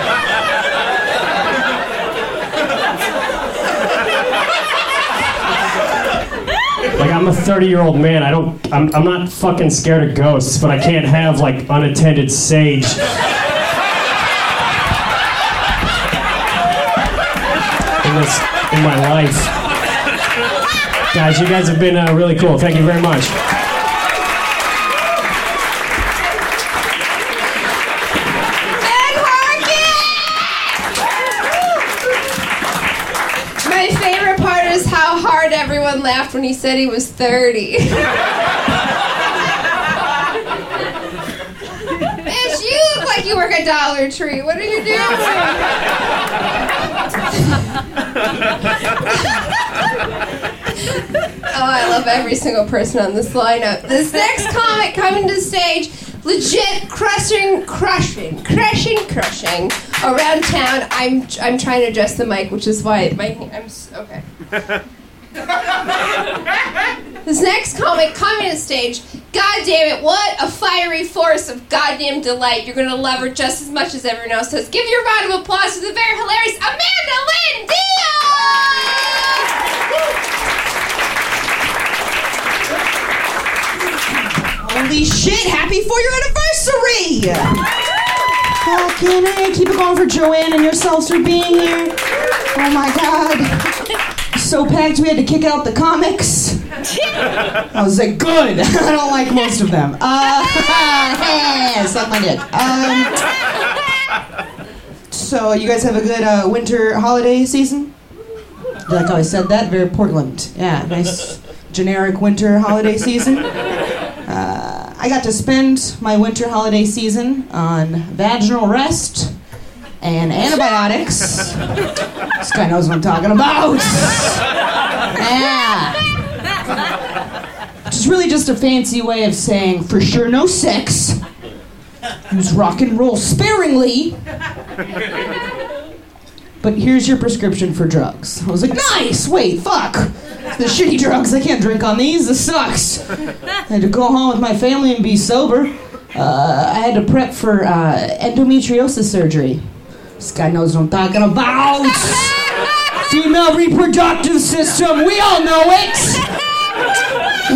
Like I'm a 30 year old man. I don't. I'm, I'm not fucking scared of ghosts, but I can't have like unattended sage. In this, in my life, guys, you guys have been uh, really cool. Thank you very much. Laughed when he said he was 30. Bitch, you look like you work at Dollar Tree. What are you doing? Oh, I love every single person on this lineup. This next comic coming to stage, legit crushing, crushing, crushing, crushing around town. I'm I'm trying to adjust the mic, which is why my I'm okay. This next comic coming to stage, god damn it, what a fiery force of goddamn delight. You're gonna love her just as much as everyone else does. Give your round of applause to the very hilarious Amanda Lynn Holy shit, happy for your anniversary! Fucking A, keep it going for Joanne and yourselves for being here. Oh my god. So packed we had to kick out the comics. I was like, good. I don't like most of them. Uh, dick. Um, so you guys have a good uh, winter holiday season? Like how I said that? Very Portland. Yeah, nice generic winter holiday season. Uh, I got to spend my winter holiday season on vaginal rest and antibiotics. this guy knows what I'm talking about. Yeah. Which is really just a fancy way of saying for sure no sex. Use rock and roll sparingly. But here's your prescription for drugs. I was like, nice! Wait, fuck! The shitty drugs, I can't drink on these, this sucks. I had to go home with my family and be sober. Uh, I had to prep for uh, endometriosis surgery. This guy knows what I'm talking about. Female reproductive system, we all know it!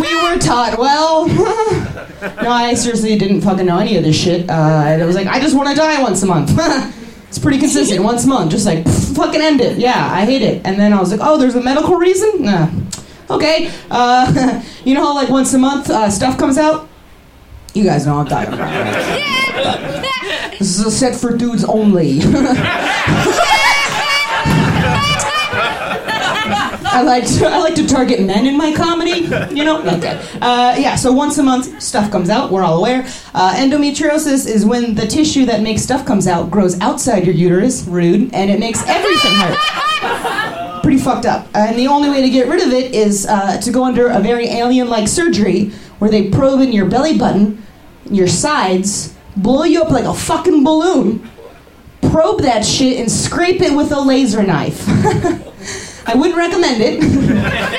We were taught well. no, I seriously didn't fucking know any of this shit. Uh, I was like, I just want to die once a month. it's pretty consistent, once a month. Just like, fucking end it. Yeah, I hate it. And then I was like, oh, there's a medical reason? Nah. Okay. Uh, you know how, like, once a month uh, stuff comes out? You guys know what I'm talking about. This is a set for dudes only. I like to, I like to target men in my comedy. You know, okay. Uh, yeah. So once a month, stuff comes out. We're all aware. Uh, endometriosis is when the tissue that makes stuff comes out grows outside your uterus. Rude, and it makes everything hurt. Pretty fucked up. And the only way to get rid of it is uh, to go under a very alien-like surgery where they probe in your belly button, your sides, blow you up like a fucking balloon, probe that shit, and scrape it with a laser knife. I wouldn't recommend it.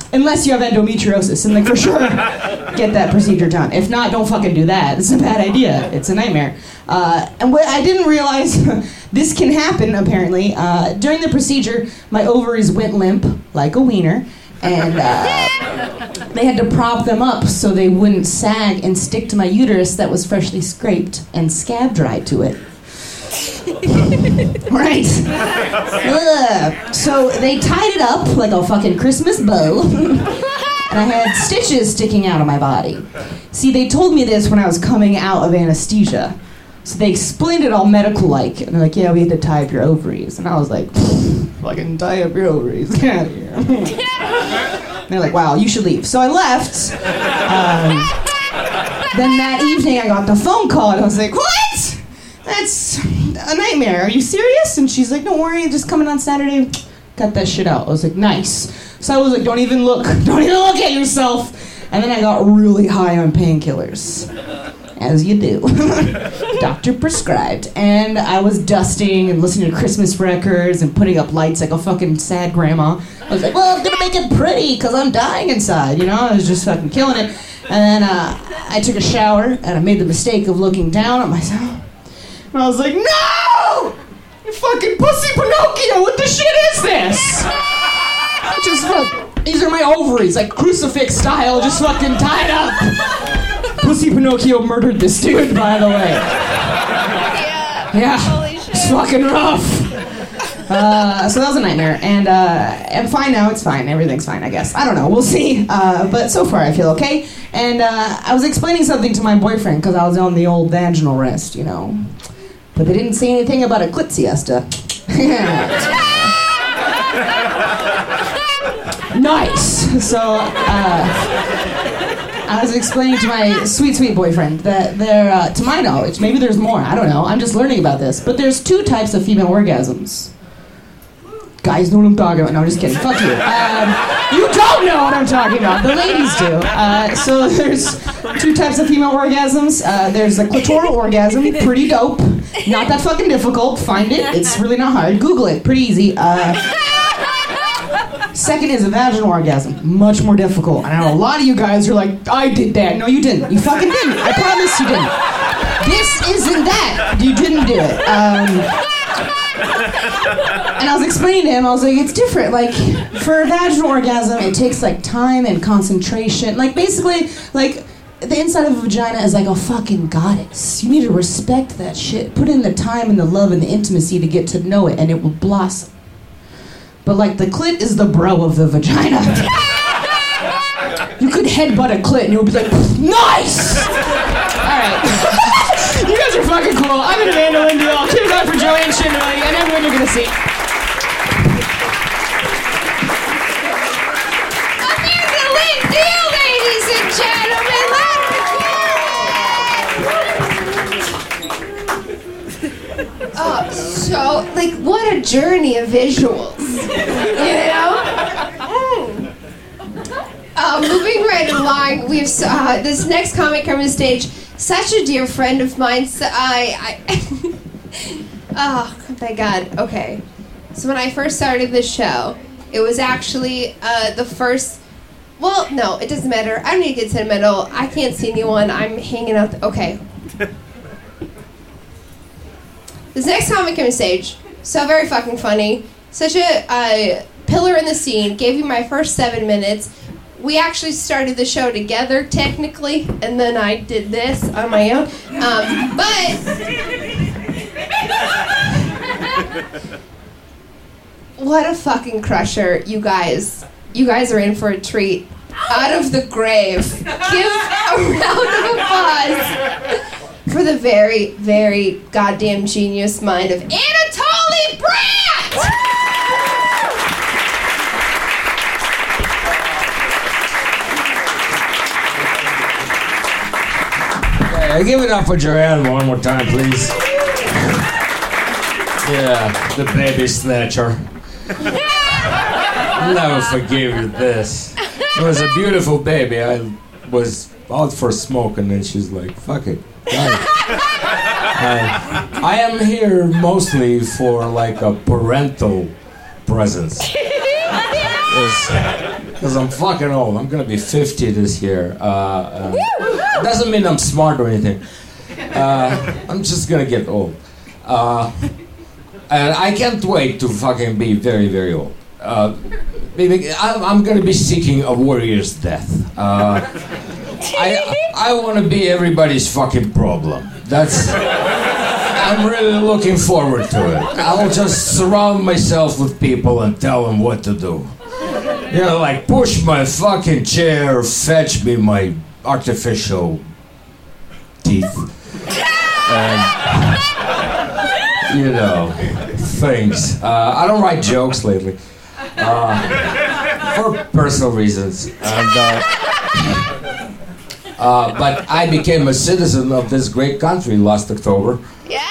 unless you have endometriosis, and like for sure, get that procedure done. If not, don't fucking do that. It's a bad idea. It's a nightmare. Uh, and what I didn't realize, this can happen apparently. Uh, during the procedure, my ovaries went limp like a wiener, and uh, they had to prop them up so they wouldn't sag and stick to my uterus that was freshly scraped and scab dried to it. right. Ugh. So they tied it up like a fucking Christmas bow. and I had stitches sticking out of my body. See, they told me this when I was coming out of anesthesia. So they explained it all medical like. And they're like, yeah, we had to tie up your ovaries. And I was like, fucking tie up your ovaries. Get out of here. They're like, wow, you should leave. So I left. Um, then that evening I got the phone call and I was like, what? That's a nightmare. Are you serious? And she's like, don't worry, just coming on Saturday. Cut that shit out. I was like, nice. So I was like, don't even look. Don't even look at yourself. And then I got really high on painkillers. As you do. Doctor prescribed. And I was dusting and listening to Christmas records and putting up lights like a fucking sad grandma. I was like, well, I'm gonna make it pretty because I'm dying inside. You know, I was just fucking killing it. And then uh, I took a shower and I made the mistake of looking down at myself. And I was like, no! You fucking pussy Pinocchio, what the shit is this? Just fuck, these are my ovaries, like crucifix style, just fucking tied up. Pussy Pinocchio murdered this dude, by the way. Yeah. Holy shit. It's fucking rough. Uh, so that was a nightmare, and uh, I'm fine now. It's fine. Everything's fine, I guess. I don't know. We'll see. Uh, but so far, I feel okay. And uh, I was explaining something to my boyfriend because I was on the old vaginal rest, you know. But they didn't say anything about a clit siesta. nice. So uh, I was explaining to my sweet, sweet boyfriend that there, uh, to my knowledge, maybe there's more. I don't know. I'm just learning about this. But there's two types of female orgasms. Guys know what I'm talking about. No, I'm just kidding. Fuck you. Um, you don't know what I'm talking about. The ladies do. Uh, so there's two types of female orgasms. Uh, there's a clitoral orgasm, pretty dope. Not that fucking difficult. Find it. It's really not hard. Google it. Pretty easy. Uh, second is a vaginal orgasm. Much more difficult. And I know a lot of you guys are like, I did that. No, you didn't. You fucking didn't. I promise you didn't. This isn't that. You didn't do it. Um, and I was explaining to him, I was like, it's different. Like, for a vaginal orgasm, it takes like time and concentration. Like, basically, like, the inside of a vagina is like a fucking goddess. You need to respect that shit. Put in the time and the love and the intimacy to get to know it, and it will blossom. But, like, the clit is the bro of the vagina. you could headbutt a clit, and you'll be like, nice! Alright. you guys are fucking cool. I'm gonna Amanda Lindy. Give it up for Joanne Schindler and everyone you're gonna see. Oh, so like what a journey of visuals, you know. Uh, moving right along, we've uh, this next comic coming to stage. Such a dear friend of mine. So I, I oh my god. Okay, so when I first started this show, it was actually uh, the first. Well, no, it doesn't matter. I don't need to get sentimental. I can't see anyone. I'm hanging out. okay. This next comic on stage, so very fucking funny. Such a uh, pillar in the scene. Gave you my first seven minutes. We actually started the show together, technically, and then I did this on my own. Um, but what a fucking crusher, you guys. You guys are in for a treat. Out of the grave. Give a round of applause for the very, very goddamn genius mind of Anatoly Brandt! Yeah, give it up for Joanne one more time, please. Yeah, the baby snatcher. I'll never forgive you this. It was a beautiful baby. I was out for smoking, and then she's like, "Fuck it." Got it." I, am here mostly for like a parental presence. Because I'm fucking old. I'm gonna be 50 this year. Uh, uh, doesn't mean I'm smart or anything. Uh, I'm just gonna get old. Uh, and I can't wait to fucking be very, very old. Uh, maybe I'm, I'm gonna be seeking a warrior's death. I, I want to be everybody's fucking problem. That's. I'm really looking forward to it. I'll just surround myself with people and tell them what to do. You know, like push my fucking chair, fetch me my artificial teeth. And, you know, things. Uh, I don't write jokes lately. Uh, for personal reasons. And, uh, uh, but I became a citizen of this great country last October. Yeah.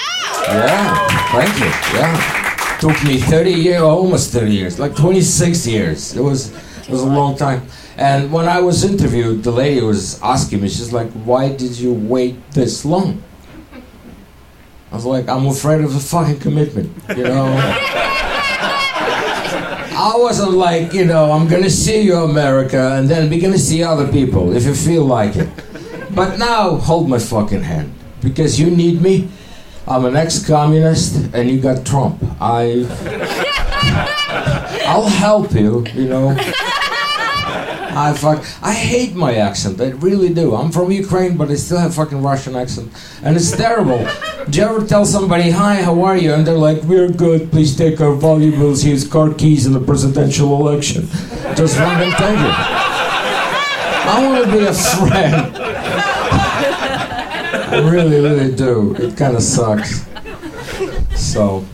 Yeah, thank you. Yeah, took me 30 years, almost 30 years, like 26 years. It was, it was a long time. And when I was interviewed, the lady was asking me, she's like, "Why did you wait this long?" I was like, "I'm afraid of the fucking commitment," you know. I wasn't like, you know, I'm gonna see you, America, and then we're gonna see other people if you feel like it. But now, hold my fucking hand because you need me. I'm an ex-communist, and you got Trump. I, I'll help you. You know. I fuck. I hate my accent. I really do. I'm from Ukraine, but I still have fucking Russian accent, and it's terrible. Do you ever tell somebody, "Hi, how are you?" and they're like, "We're good. Please take our valuables. Here's car keys in the presidential election." Just one thank you. I want to be a friend. I really, really do. It kind of sucks. So,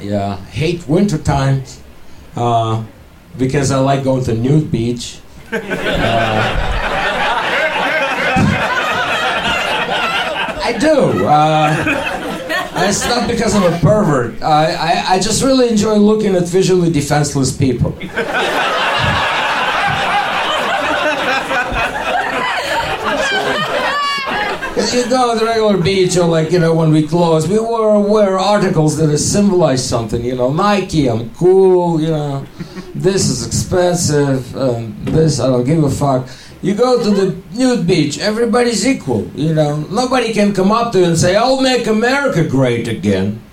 yeah, hate winter times uh, because I like going to nude beach. I do. Uh, it's not because I'm a pervert. I, I, I just really enjoy looking at visually defenseless people. You go to the regular beach or like you know when we close we wear, wear articles that symbolize something you know nike i'm cool you know this is expensive um, this i don't give a fuck. You go to the nude beach everybody's equal you know. Nobody can come up to you and say i'll make america great again.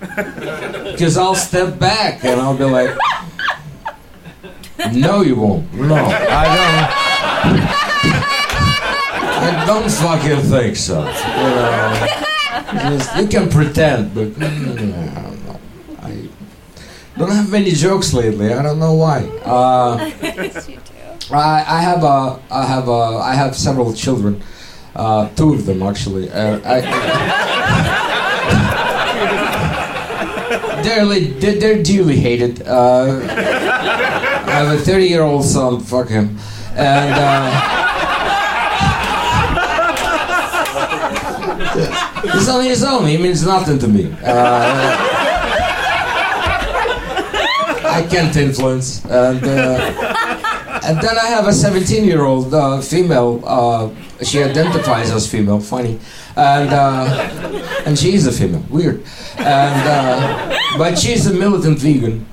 Because i'll step back and i'll be like no you won't. No i don't I don't fucking think so. You know, just, you can pretend, but mm, I don't have many jokes lately. I don't know why. Uh, I, I have a, I have a, I have several children. Uh, two of them actually. Uh, I, they're, they're they're dearly hated. Uh, I have a 30 year old son. Fuck him. And. He's on his own. He means nothing to me. Uh, I can't influence. And, uh, and then I have a 17 year old uh, female. Uh, she identifies as female. Funny. And, uh, and she's a female. Weird. And, uh, but she's a militant vegan.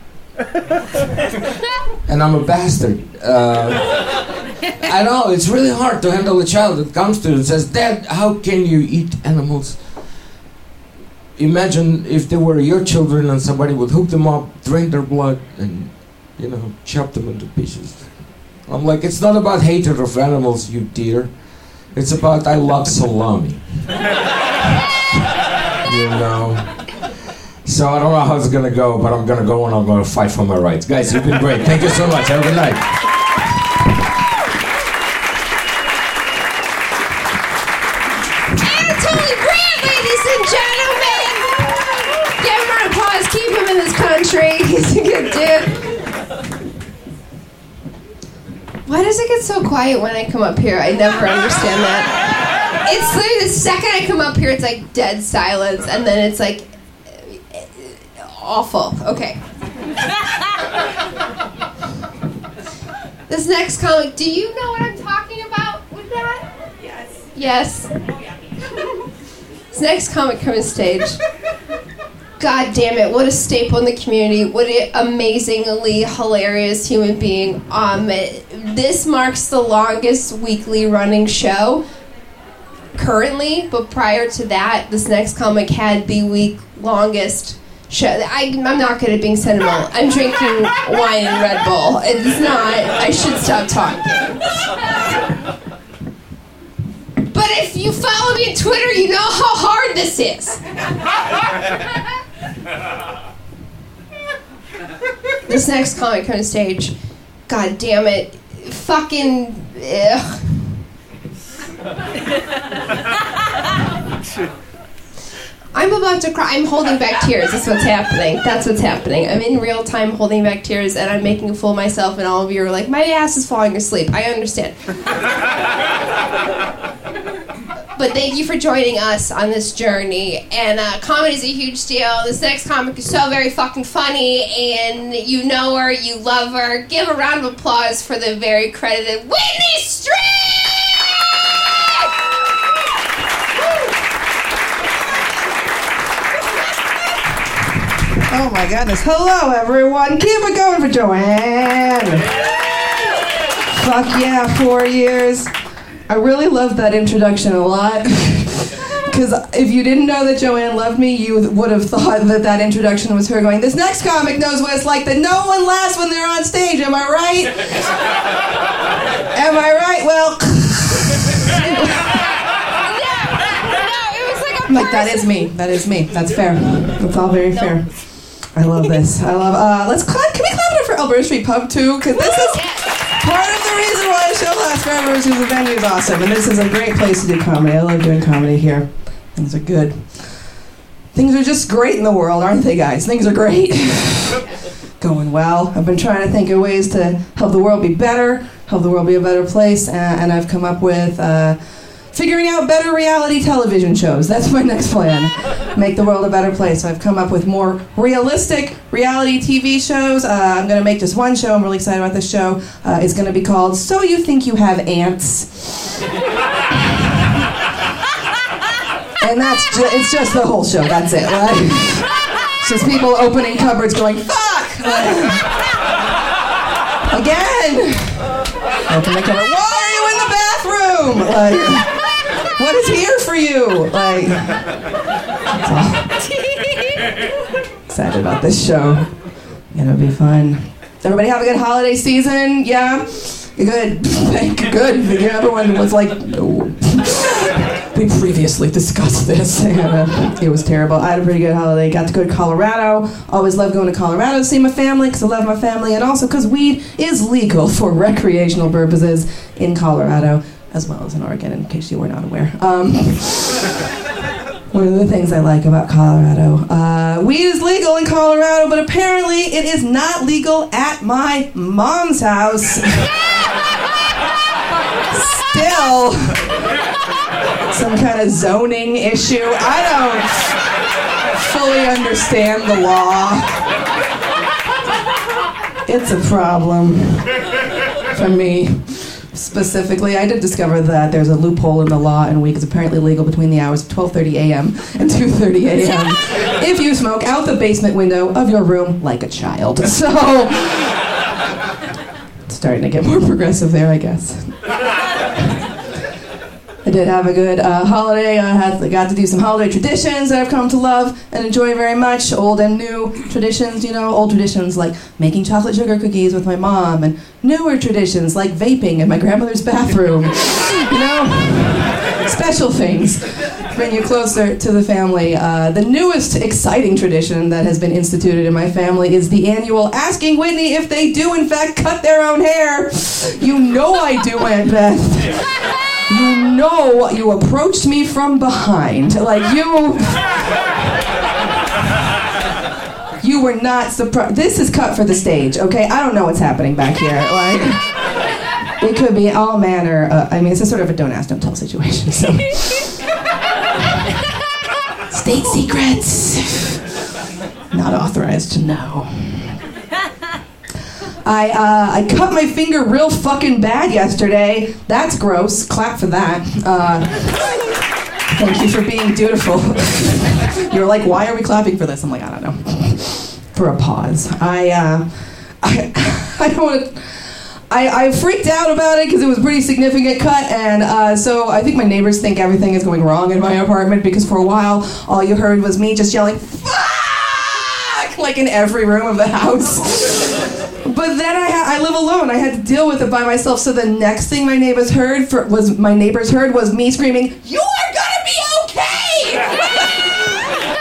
And I'm a bastard. I know it's really hard to handle a child that comes to you and says, "Dad, how can you eat animals?" Imagine if they were your children and somebody would hook them up, drain their blood, and you know, chop them into pieces. I'm like, it's not about hatred of animals, you dear. It's about I love salami. you know. So I don't know how it's gonna go, but I'm gonna go and I'm gonna fight for my rights. Guys, you've been great. Thank you so much. Have a good night. Anatoly Grant, ladies and gentlemen! Give him an applause. Keep him in this country. Dude. Why does it get so quiet when I come up here? I never understand that. It's literally the second I come up here, it's like dead silence, and then it's like awful. Okay. This next comic, do you know what I'm talking about with that? Yes. Yes. Oh, this next comic coming stage. God damn it, what a staple in the community. What an amazingly hilarious human being. Um, this marks the longest weekly running show currently, but prior to that, this next comic had the week longest show. I, I'm not good at being sentimental. I'm drinking wine and Red Bull. It's not, I should stop talking. But if you follow me on Twitter, you know how hard this is. this next comic comes on stage, god damn it, fucking. Ugh. I'm about to cry. I'm holding back tears. That's what's happening. That's what's happening. I'm in real time holding back tears, and I'm making a fool of myself. And all of you are like, "My ass is falling asleep." I understand. But thank you for joining us on this journey. And uh, comedy is a huge deal. This next comic is so very fucking funny, and you know her, you love her. Give a round of applause for the very credited Whitney Streed. Oh my goodness. Hello, everyone. Keep it going for Joanne. Fuck yeah, four years. I really love that introduction a lot. Because if you didn't know that Joanne loved me, you would have thought that that introduction was her going, This next comic knows what it's like that no one laughs when they're on stage. Am I right? Am I right? Well, I'm like, that is me. That is me. That's fair. That's all very fair. I love this. I love. Uh, let's clap. Can we clap it up for Alberta Street Pub too? Because this is part of the reason why the show lasts forever. Is because the venue is awesome, and this is a great place to do comedy. I love doing comedy here. Things are good. Things are just great in the world, aren't they, guys? Things are great. Going well. I've been trying to think of ways to help the world be better, help the world be a better place, uh, and I've come up with. Uh, Figuring out better reality television shows. That's my next plan. Make the world a better place. So I've come up with more realistic reality TV shows. Uh, I'm going to make just one show. I'm really excited about this show. Uh, it's going to be called So You Think You Have Ants. and that's ju- it's just the whole show. That's it. Right? It's just people opening cupboards going, fuck! Again! Open the cupboard. Why are you in the bathroom? Like, what is here for you? Like. Excited about this show. Gonna be fun. Everybody have a good holiday season? Yeah? Good. Good. Everyone was like, no. We previously discussed this, and it was terrible. I had a pretty good holiday. Got to go to Colorado. Always love going to Colorado to see my family because I love my family, and also because weed is legal for recreational purposes in Colorado as well as in Oregon, in case you were not aware. Um, one of the things I like about Colorado. Uh, weed is legal in Colorado, but apparently it is not legal at my mom's house. Still, some kind of zoning issue. I don't fully understand the law. It's a problem for me specifically. I did discover that there's a loophole in the law, and weed is apparently legal between the hours of 12:30 a.m. and 2:30 a.m. if you smoke out the basement window of your room like a child. So, starting to get more progressive there, I guess. I did have a good uh, holiday. I had got to do some holiday traditions that I've come to love and enjoy very much. Old and new traditions, you know, old traditions like making chocolate sugar cookies with my mom, and newer traditions like vaping in my grandmother's bathroom. you know, special things bring you closer to the family. Uh, the newest exciting tradition that has been instituted in my family is the annual asking Whitney if they do in fact cut their own hair. You know I do, Aunt Beth you know you approached me from behind. Like you You were not surprised. This is cut for the stage, okay? I don't know what's happening back here. Like it could be all manner. Uh, I mean, it's a sort of a don't ask, don't tell situation. So. State secrets. Not authorized to know. I uh, I cut my finger real fucking bad yesterday. That's gross. Clap for that. Uh, Thank you for being dutiful. You're like, why are we clapping for this? I'm like, I don't know. For a pause. I, uh, I, I don't want. I, I freaked out about it because it was a pretty significant cut, and uh, so I think my neighbors think everything is going wrong in my apartment because for a while all you heard was me just yelling "fuck" like in every room of the house. But then I, ha- I live alone. I had to deal with it by myself. So the next thing my neighbors heard for, was my neighbors heard was me screaming, "You're gonna be okay!"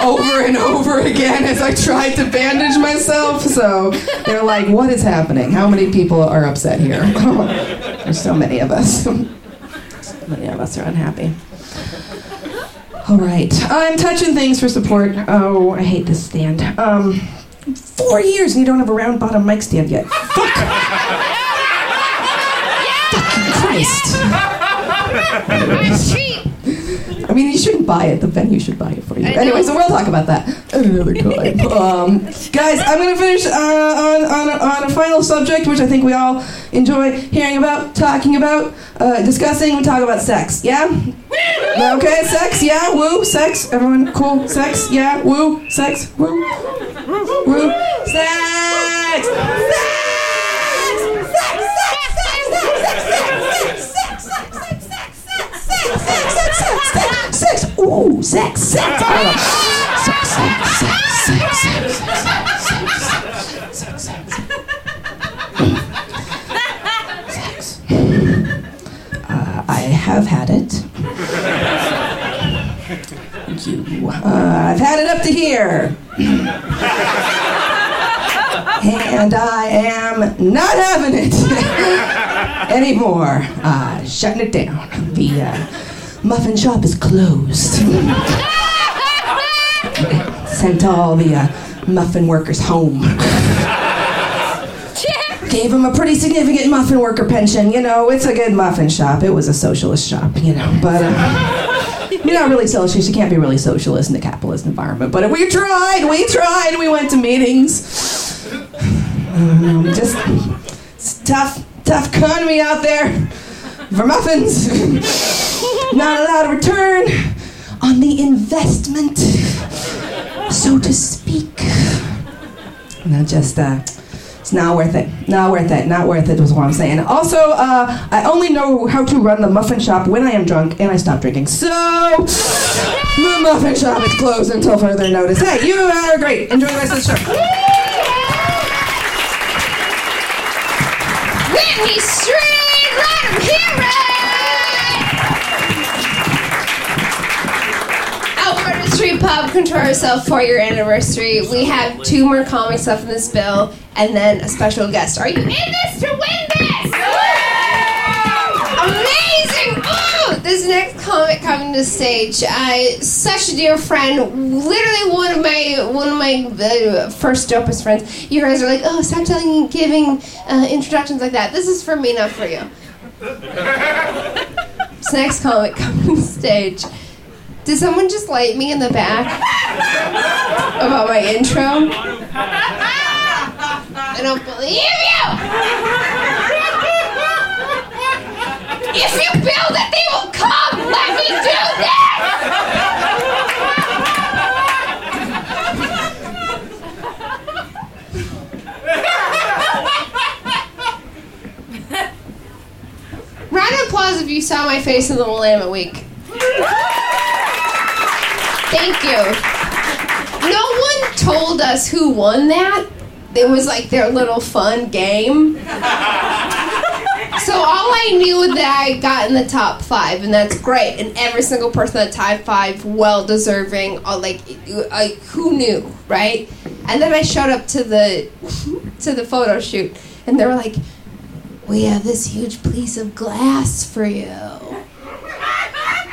over and over again as I tried to bandage myself. So they're like, "What is happening? How many people are upset here?" There's so many of us. so many of us are unhappy. All right, I'm touching things for support. Oh, I hate this stand. Um, four years and you don't have a round bottom mic stand yet. Fuck! Fucking Christ! I mean, you shouldn't buy it. The venue should buy it for you. Anyway, so we'll talk about that at another time. um, guys, I'm going to finish uh, on, on, a, on a final subject, which I think we all enjoy hearing about, talking about, uh, discussing. We talk about sex. Yeah? Okay, sex. Yeah, woo, sex. Everyone, cool. Sex. Yeah, woo, sex. Woo, woo, sex. Sex. Ooh, sex, sex. Sex, sex, sex, sex, sex, sex, sex, sex, sex. Uh, I have had it. You. Uh, I've had it up to here. and I am not having it anymore. Uh, shutting it down. The uh, muffin shop is closed. Sent all the uh, muffin workers home. Gave him a pretty significant muffin worker pension. You know, it's a good muffin shop. It was a socialist shop, you know, but. Uh, you're not really socialist. You can't be really socialist in a capitalist environment. But we tried. We tried. We went to meetings. Um, just it's tough, tough economy out there for muffins. not allowed a of return on the investment, so to speak. Not just uh, it's not worth it. Not worth it. Not worth it was what I'm saying. Also, uh, I only know how to run the muffin shop when I am drunk and I stop drinking. So the muffin shop is closed until further notice. Hey, you are great. Enjoy the rest of the show. Whitney Streed, let 'em hear it! Pub, Control Yourself, for your anniversary. We have two more comics left in this bill, and then a special guest. Are you in this to win this? Amazing! Oh, this next comic coming to stage, I such a dear friend, literally one of my one of my uh, first dopest friends. You guys are like, oh, stop telling, giving uh, introductions like that. This is for me, not for you. this next comic coming to stage. Did someone just light me in the back about my intro? I don't believe you! If you build it, they will come! Let me do this! Round of applause if you saw my face in the Willamette Week. Thank you. No one told us who won that. It was like their little fun game. So all I knew that I got in the top five, and that's great. And every single person the top five, well deserving. uh, Like, like who knew, right? And then I showed up to the to the photo shoot, and they were like, "We have this huge piece of glass for you."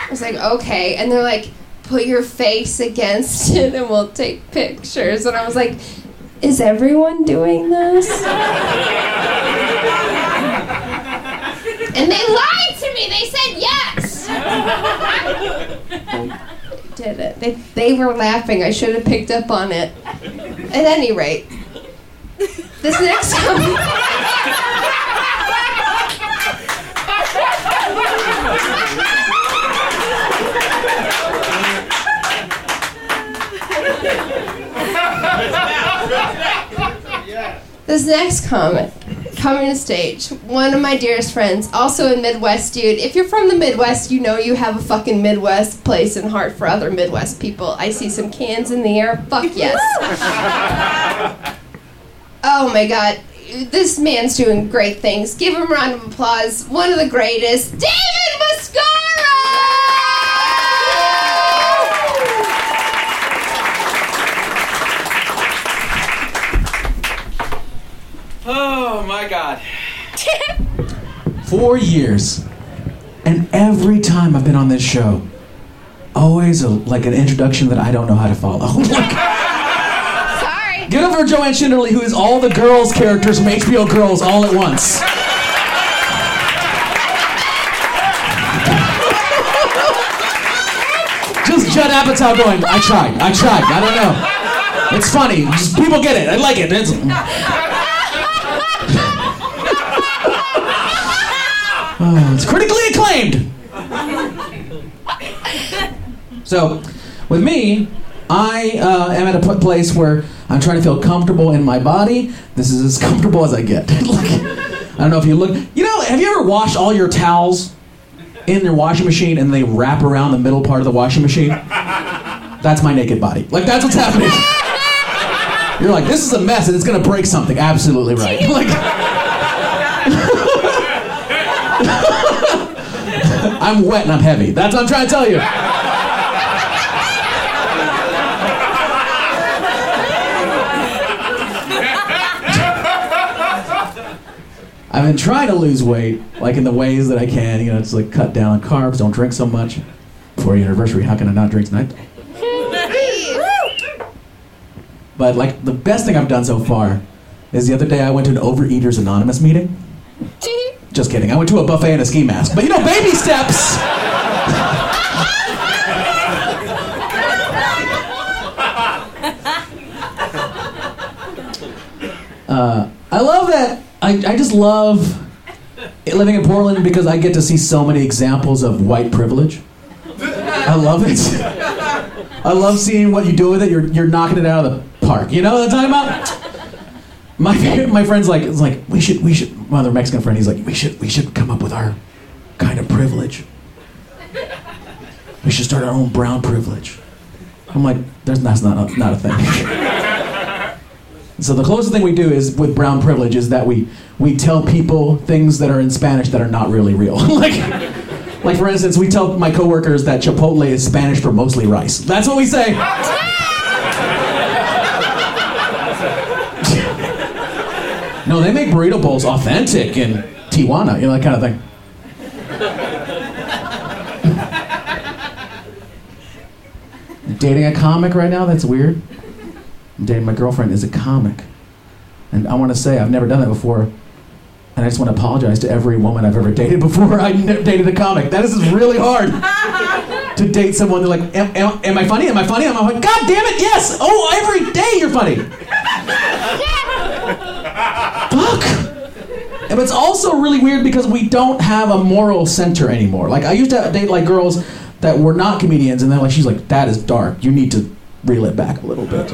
I was like, "Okay," and they're like, "Put your face against it, and we'll take pictures." And I was like, "Is everyone doing this?" And they lied to me. They said yes. Did it? They they were laughing. I should have picked up on it. At any rate, this next This next comment coming to stage, one of my dearest friends, also a Midwest dude. If you're from the Midwest, you know you have a fucking Midwest place in heart for other Midwest people. I see some cans in the air. Fuck yes. oh my god. This man's doing great things. Give him a round of applause. One of the greatest, David Oh my god. Four years. And every time I've been on this show, always a, like an introduction that I don't know how to follow. Oh Sorry. Get over Joanne Schinderle, who is all the girls' characters from HBO Girls all at once. Just Judd Apatow going, I tried, I tried, I don't know. It's funny. Just people get it. I like it. It's, Oh, it's critically acclaimed. So, with me, I uh, am at a place where I'm trying to feel comfortable in my body. This is as comfortable as I get. like, I don't know if you look. You know, have you ever washed all your towels in your washing machine and they wrap around the middle part of the washing machine? That's my naked body. Like that's what's happening. You're like, this is a mess and it's gonna break something. Absolutely right. Like. I'm wet and I'm heavy. That's what I'm trying to tell you. I've been trying to lose weight, like in the ways that I can. You know, it's like cut down on carbs, don't drink so much. For your anniversary, how can I not drink tonight? But like the best thing I've done so far is the other day I went to an Overeaters Anonymous meeting. Just kidding. I went to a buffet in a ski mask. But you know, baby steps. Uh, I love that. I, I just love living in Portland because I get to see so many examples of white privilege. I love it. I love seeing what you do with it. You're, you're knocking it out of the park. You know what I'm talking about? My my friend's like, it's like we should we should. My other Mexican friend, he's like, we should we should come up with our kind of privilege. We should start our own brown privilege. I'm like, there's that's not a, not a thing. so the closest thing we do is with brown privilege is that we we tell people things that are in Spanish that are not really real. like like for instance, we tell my coworkers that Chipotle is Spanish for mostly rice. That's what we say. No, they make burrito bowls authentic in Tijuana, you know, that kind of thing. dating a comic right now? That's weird. I'm dating my girlfriend is a comic. And I want to say I've never done that before. And I just want to apologize to every woman I've ever dated before I ne- dated a comic. That is really hard to date someone. They're like, am, am, am I funny? Am I funny? I'm like, God damn it, yes! Oh, every day you're funny. Fuck. But it's also really weird because we don't have a moral center anymore. Like I used to date like girls that were not comedians, and then like she's like, "That is dark. You need to reel it back a little bit."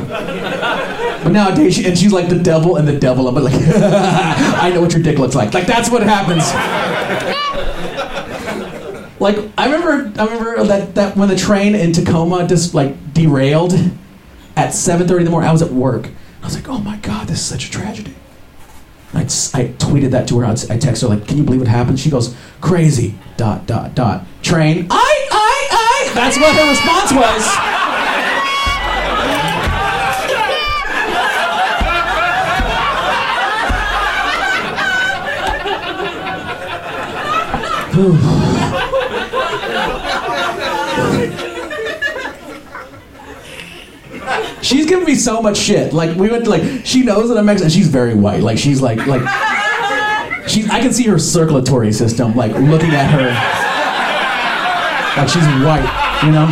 But nowadays, she, and she's like the devil and the devil. I'm like, I know what your dick looks like. Like that's what happens. Like I remember, I remember that that when the train in Tacoma just like derailed at 7:30 in the morning. I was at work. I was like, "Oh my god, this is such a tragedy." I, I tweeted that to her. I text her like, "Can you believe what happened?" She goes, "Crazy." Dot dot dot. Train. I I I. That's what her response was. She's giving me so much shit. Like we went to, like she knows that I'm Mexican. She's very white. Like she's like like she's I can see her circulatory system like looking at her like she's white, you know?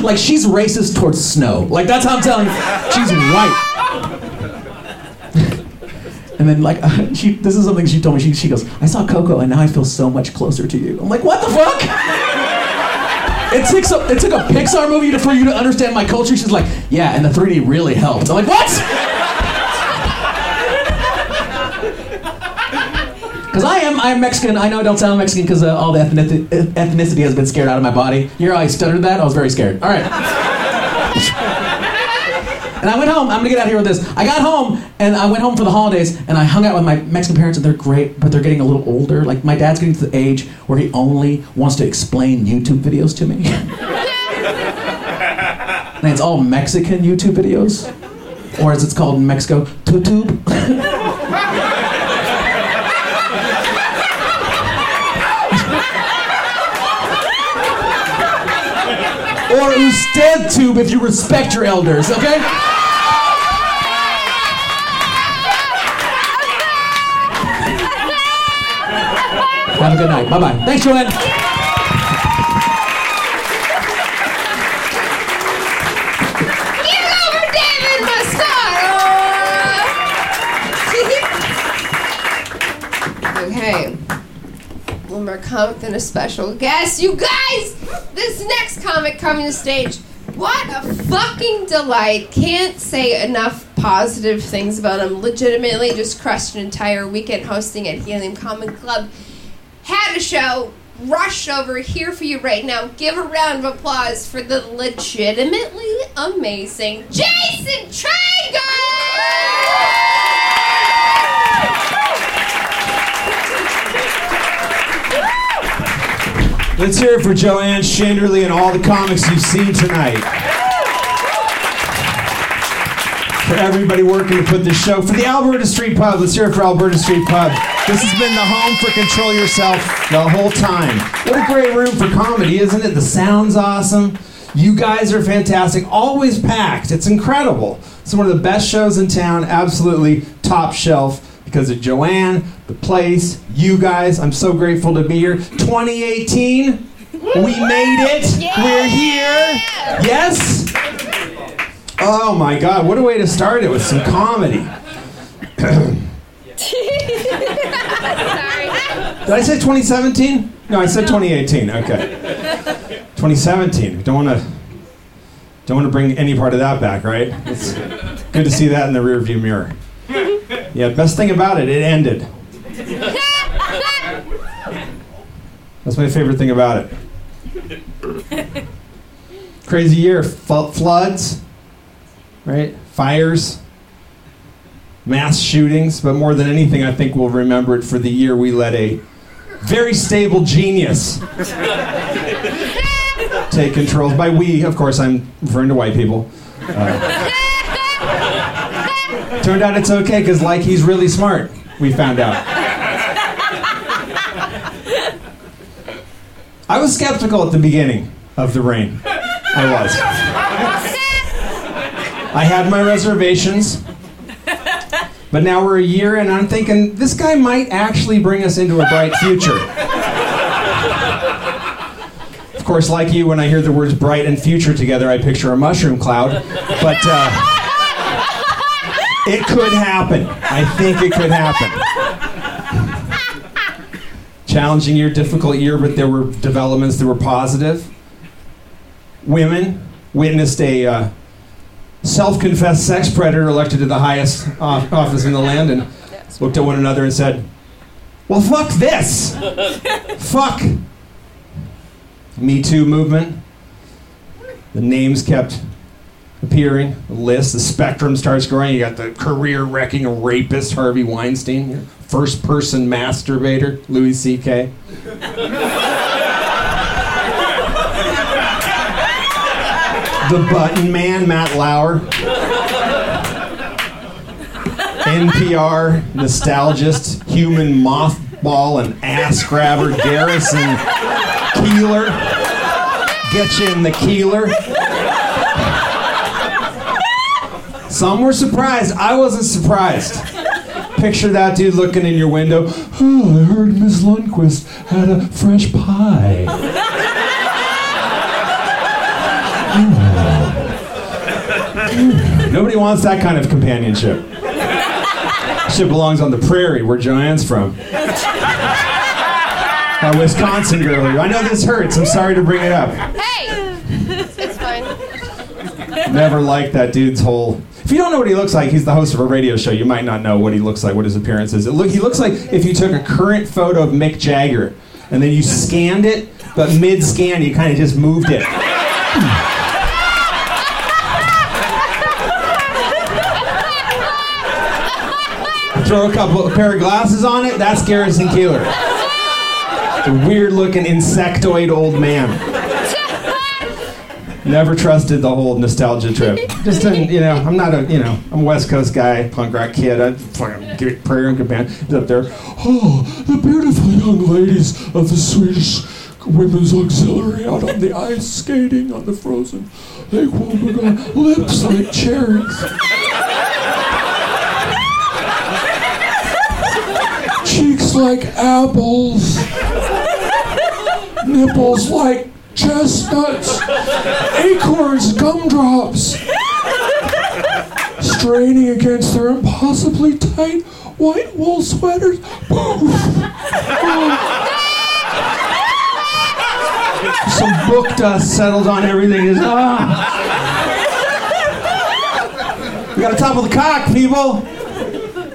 like she's racist towards snow. Like that's how I'm telling you. She's white. And then like she this is something she told me. She she goes, I saw Coco and now I feel so much closer to you. I'm like, what the fuck? It took a, it took a Pixar movie for you to understand my culture. She's like, yeah, and the 3D really helped. I'm like, what? Because I am, I am Mexican. I know I don't sound Mexican because uh, all the ethnic- ethnicity has been scared out of my body. You know how I stuttered that? I was very scared. All right. And I went home. I'm gonna get out here with this. I got home and I went home for the holidays and I hung out with my Mexican parents and they're great, but they're getting a little older. Like my dad's getting to the age where he only wants to explain YouTube videos to me. and it's all Mexican YouTube videos, or as it's called in Mexico, YouTube. or usted tube if you respect your elders, okay? Have a good night. Bye bye. Thanks, Joanne. Mascaro! Oh. okay. More comic, then a special guest. You guys, this next comic coming to stage. What a fucking delight. Can't say enough positive things about him. Legitimately just crushed an entire weekend hosting at Helium Comic Club. Had a show, rushed over here for you right now. Give a round of applause for the legitimately amazing Jason Traeger. Let's hear it for Joanne Schinderle and all the comics you've seen tonight. For everybody working to put this show, for the Alberta Street Pub, let's hear it for Alberta Street Pub. This has been the home for Control Yourself the whole time. What a great room for comedy, isn't it? The sound's awesome. You guys are fantastic. Always packed. It's incredible. It's one of the best shows in town. Absolutely top shelf because of Joanne, the place, you guys. I'm so grateful to be here. 2018, we made it. We're here. Yes. Oh my God! What a way to start it with some comedy. Did I say 2017? No, I said 2018. Okay. 2017. Don't want to. Don't want to bring any part of that back, right? It's good to see that in the rearview mirror. Yeah, best thing about it, it ended. That's my favorite thing about it. Crazy year. Fl- floods, right? Fires, mass shootings, but more than anything, I think we'll remember it for the year we let a very stable genius take control. By we, of course, I'm referring to white people. Uh, turned out it's okay because, like, he's really smart. We found out. I was skeptical at the beginning of the reign. I was. I had my reservations. But now we're a year and I'm thinking this guy might actually bring us into a bright future. Of course, like you, when I hear the words bright and future together, I picture a mushroom cloud. But uh, it could happen. I think it could happen. Challenging year, difficult year, but there were developments that were positive. Women witnessed a uh, self confessed sex predator elected to the highest uh, office in the land and looked at one another and said, Well, fuck this! fuck! Me Too movement. The names kept appearing, the list, the spectrum starts growing. You got the career wrecking rapist Harvey Weinstein, first person masturbator Louis C.K. the button man Matt Lauer. NPR nostalgist, human mothball, and ass grabber Garrison Keillor. Get you in the Keeler. Some were surprised. I wasn't surprised. Picture that dude looking in your window. Oh, I heard Miss Lundquist had a fresh pie. Nobody wants that kind of companionship. Shit belongs on the prairie where Joanne's from. That Wisconsin girl. I know this hurts. I'm sorry to bring it up. Hey, it's fine. Never liked that dude's whole. If you don't know what he looks like, he's the host of a radio show. You might not know what he looks like, what his appearance is. It look, he looks like if you took a current photo of Mick Jagger and then you scanned it, but mid scan you kind of just moved it. Throw a couple a pair of glasses on it, that's Garrison Keillor. The weird looking insectoid old man. Never trusted the whole nostalgia trip. Just didn't, you know, I'm not a, you know, I'm a West Coast guy, punk rock kid. I fucking get prayer and band. Up there. Oh, the beautiful young ladies of the Swedish Women's Auxiliary out on the ice skating on the frozen They Lake Wobegon. Lips like cherries. Like apples. Nipples like chestnuts. Acorns, gumdrops. Straining against their impossibly tight white wool sweaters. Some book dust settled on everything. Just, ah. We gotta topple the cock, people.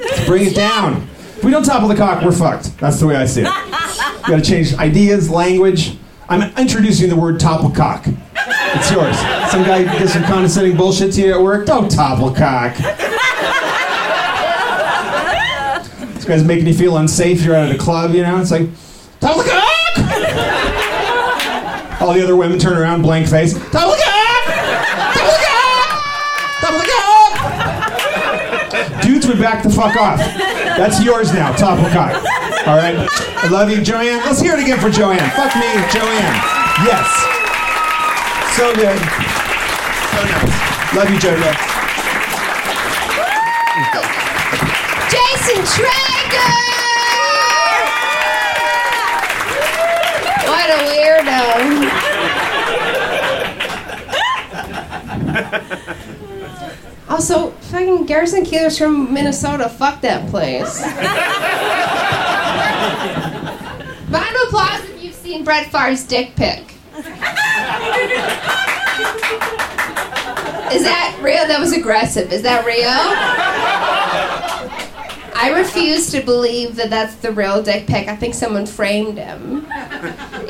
Let's bring it down. We don't topple the cock, we're fucked. That's the way I see it. We gotta change ideas, language. I'm introducing the word topple cock. It's yours. Some guy did some condescending bullshit to you at work. Don't topple cock. This guy's making you feel unsafe. You're out at a club, you know. It's like topple cock. All the other women turn around, blank face. Topple cock. Topple cock. Topple cock. Dudes back the fuck off. That's yours now, topple cock. All right. I love you, Joanne. Let's hear it again for Joanne. Fuck me, Joanne. Yes. So good. So nice. Love you, Joanne. Jason Traeger! What a weirdo. Also, fucking Garrison Keillor's from Minnesota. Fuck that place. Round of applause if you've seen Brett Favre's dick pic. Is that real? That was aggressive. Is that real? I refuse to believe that that's the real dick pic. I think someone framed him.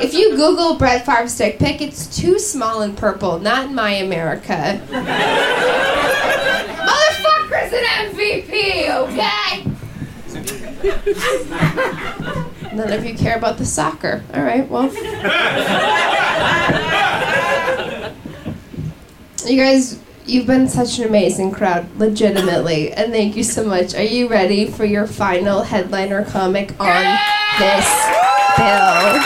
If you Google Brett Favre's dick pic, it's too small and purple. Not in my America. MVP, okay? None of you care about the soccer. All right, well. You guys, you've been such an amazing crowd, legitimately, and thank you so much. Are you ready for your final headliner comic on this bill?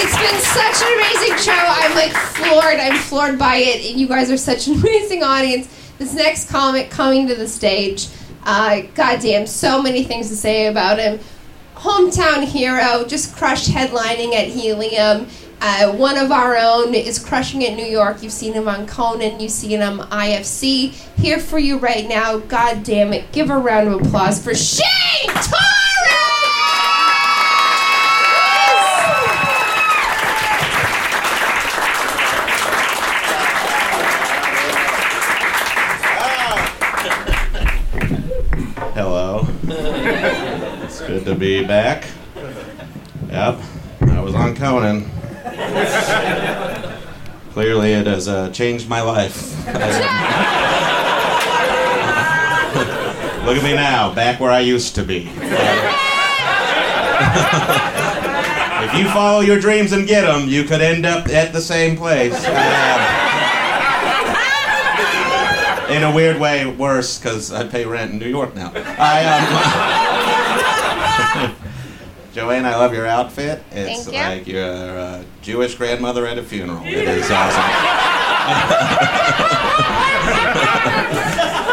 It's been such an amazing show. I'm like floored. I'm floored by it, and you guys are such an amazing audience. This next comic coming to the stage, uh, goddamn, so many things to say about him. Hometown hero, just crushed headlining at Helium. Uh, one of our own is crushing it in New York. You've seen him on Conan. You've seen him IFC. Here for you right now. God damn it! Give a round of applause for Shane Torres. Good to be back. Yep, I was on Conan. Clearly, it has uh, changed my life. Look at me now, back where I used to be. if you follow your dreams and get them, you could end up at the same place. Uh, in a weird way, worse because I pay rent in New York now. I um, Joanne, I love your outfit. It's you. like you're a Jewish grandmother at a funeral. It is awesome.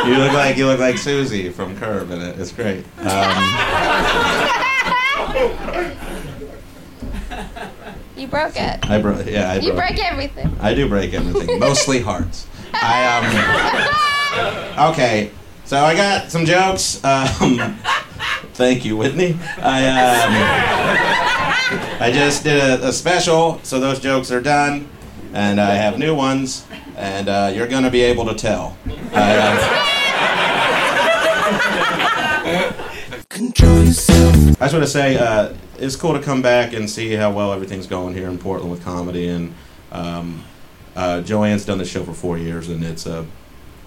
you look like you look like Susie from Curb in it. It's great. Um, You broke it. I broke. Yeah, I you broke. break everything. I do break everything, mostly hearts. I um. Okay, so I got some jokes. Um, Thank you, Whitney. I um, I just did a, a special, so those jokes are done, and I have new ones, and uh, you're gonna be able to tell. I, uh, Control yourself. I just want to say uh, it's cool to come back and see how well everything's going here in Portland with comedy. And um, uh, Joanne's done this show for four years, and it's uh,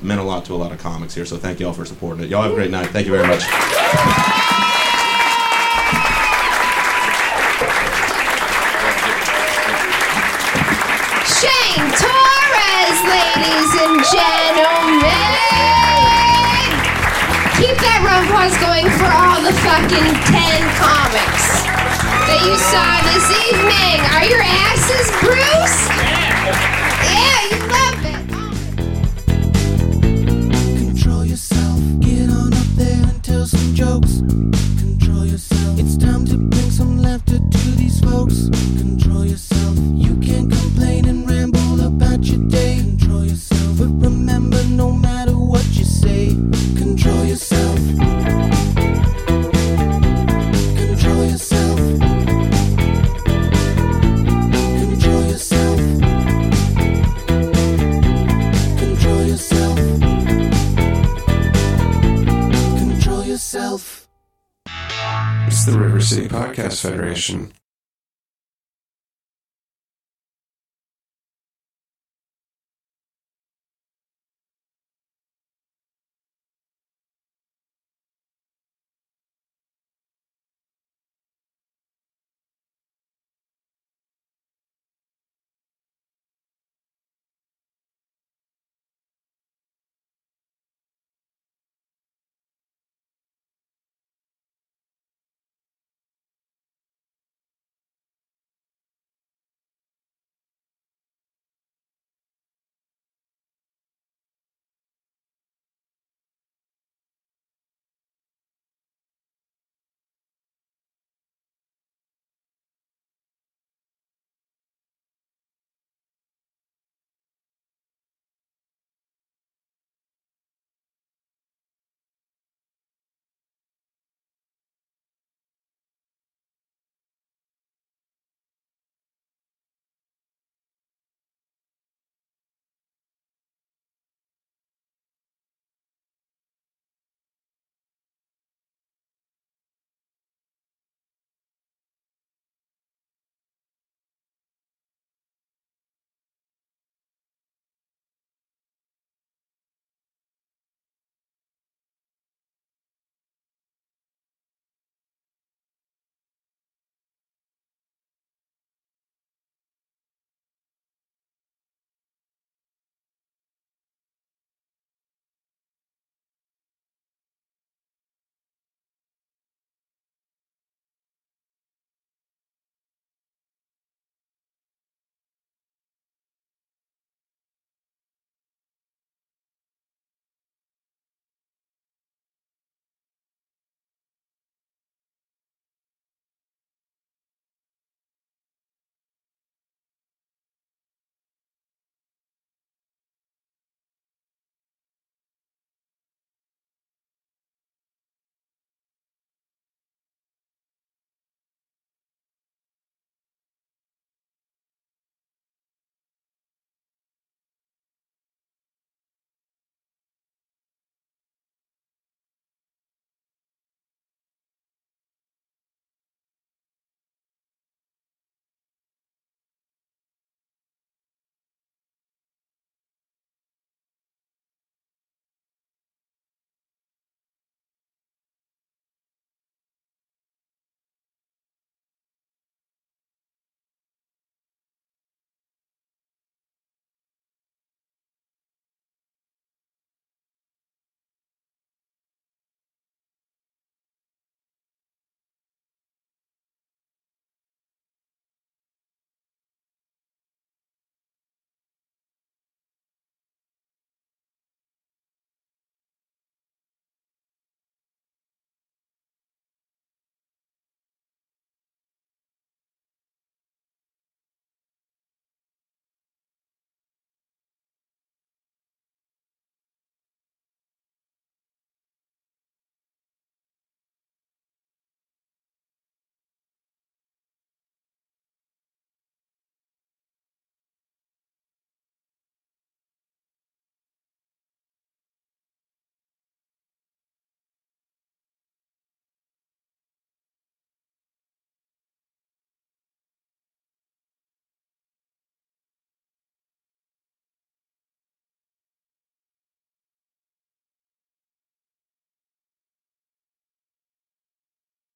meant a lot to a lot of comics here. So thank y'all for supporting it. Y'all have a great night. Thank you very much. Shane Torres, ladies and gentlemen. Keep that round applause going for all the fucking 10 comics that you saw this evening. Are your asses Bruce? Yeah, you love it. Control yourself. Get on up there and tell some jokes. Control yourself. It's time to bring some laughter to these folks. Control yourself. You can't complain and remember, no matter what you say, control yourself. Control yourself. Control yourself. Control yourself. Control yourself. It's the River City Podcast Federation.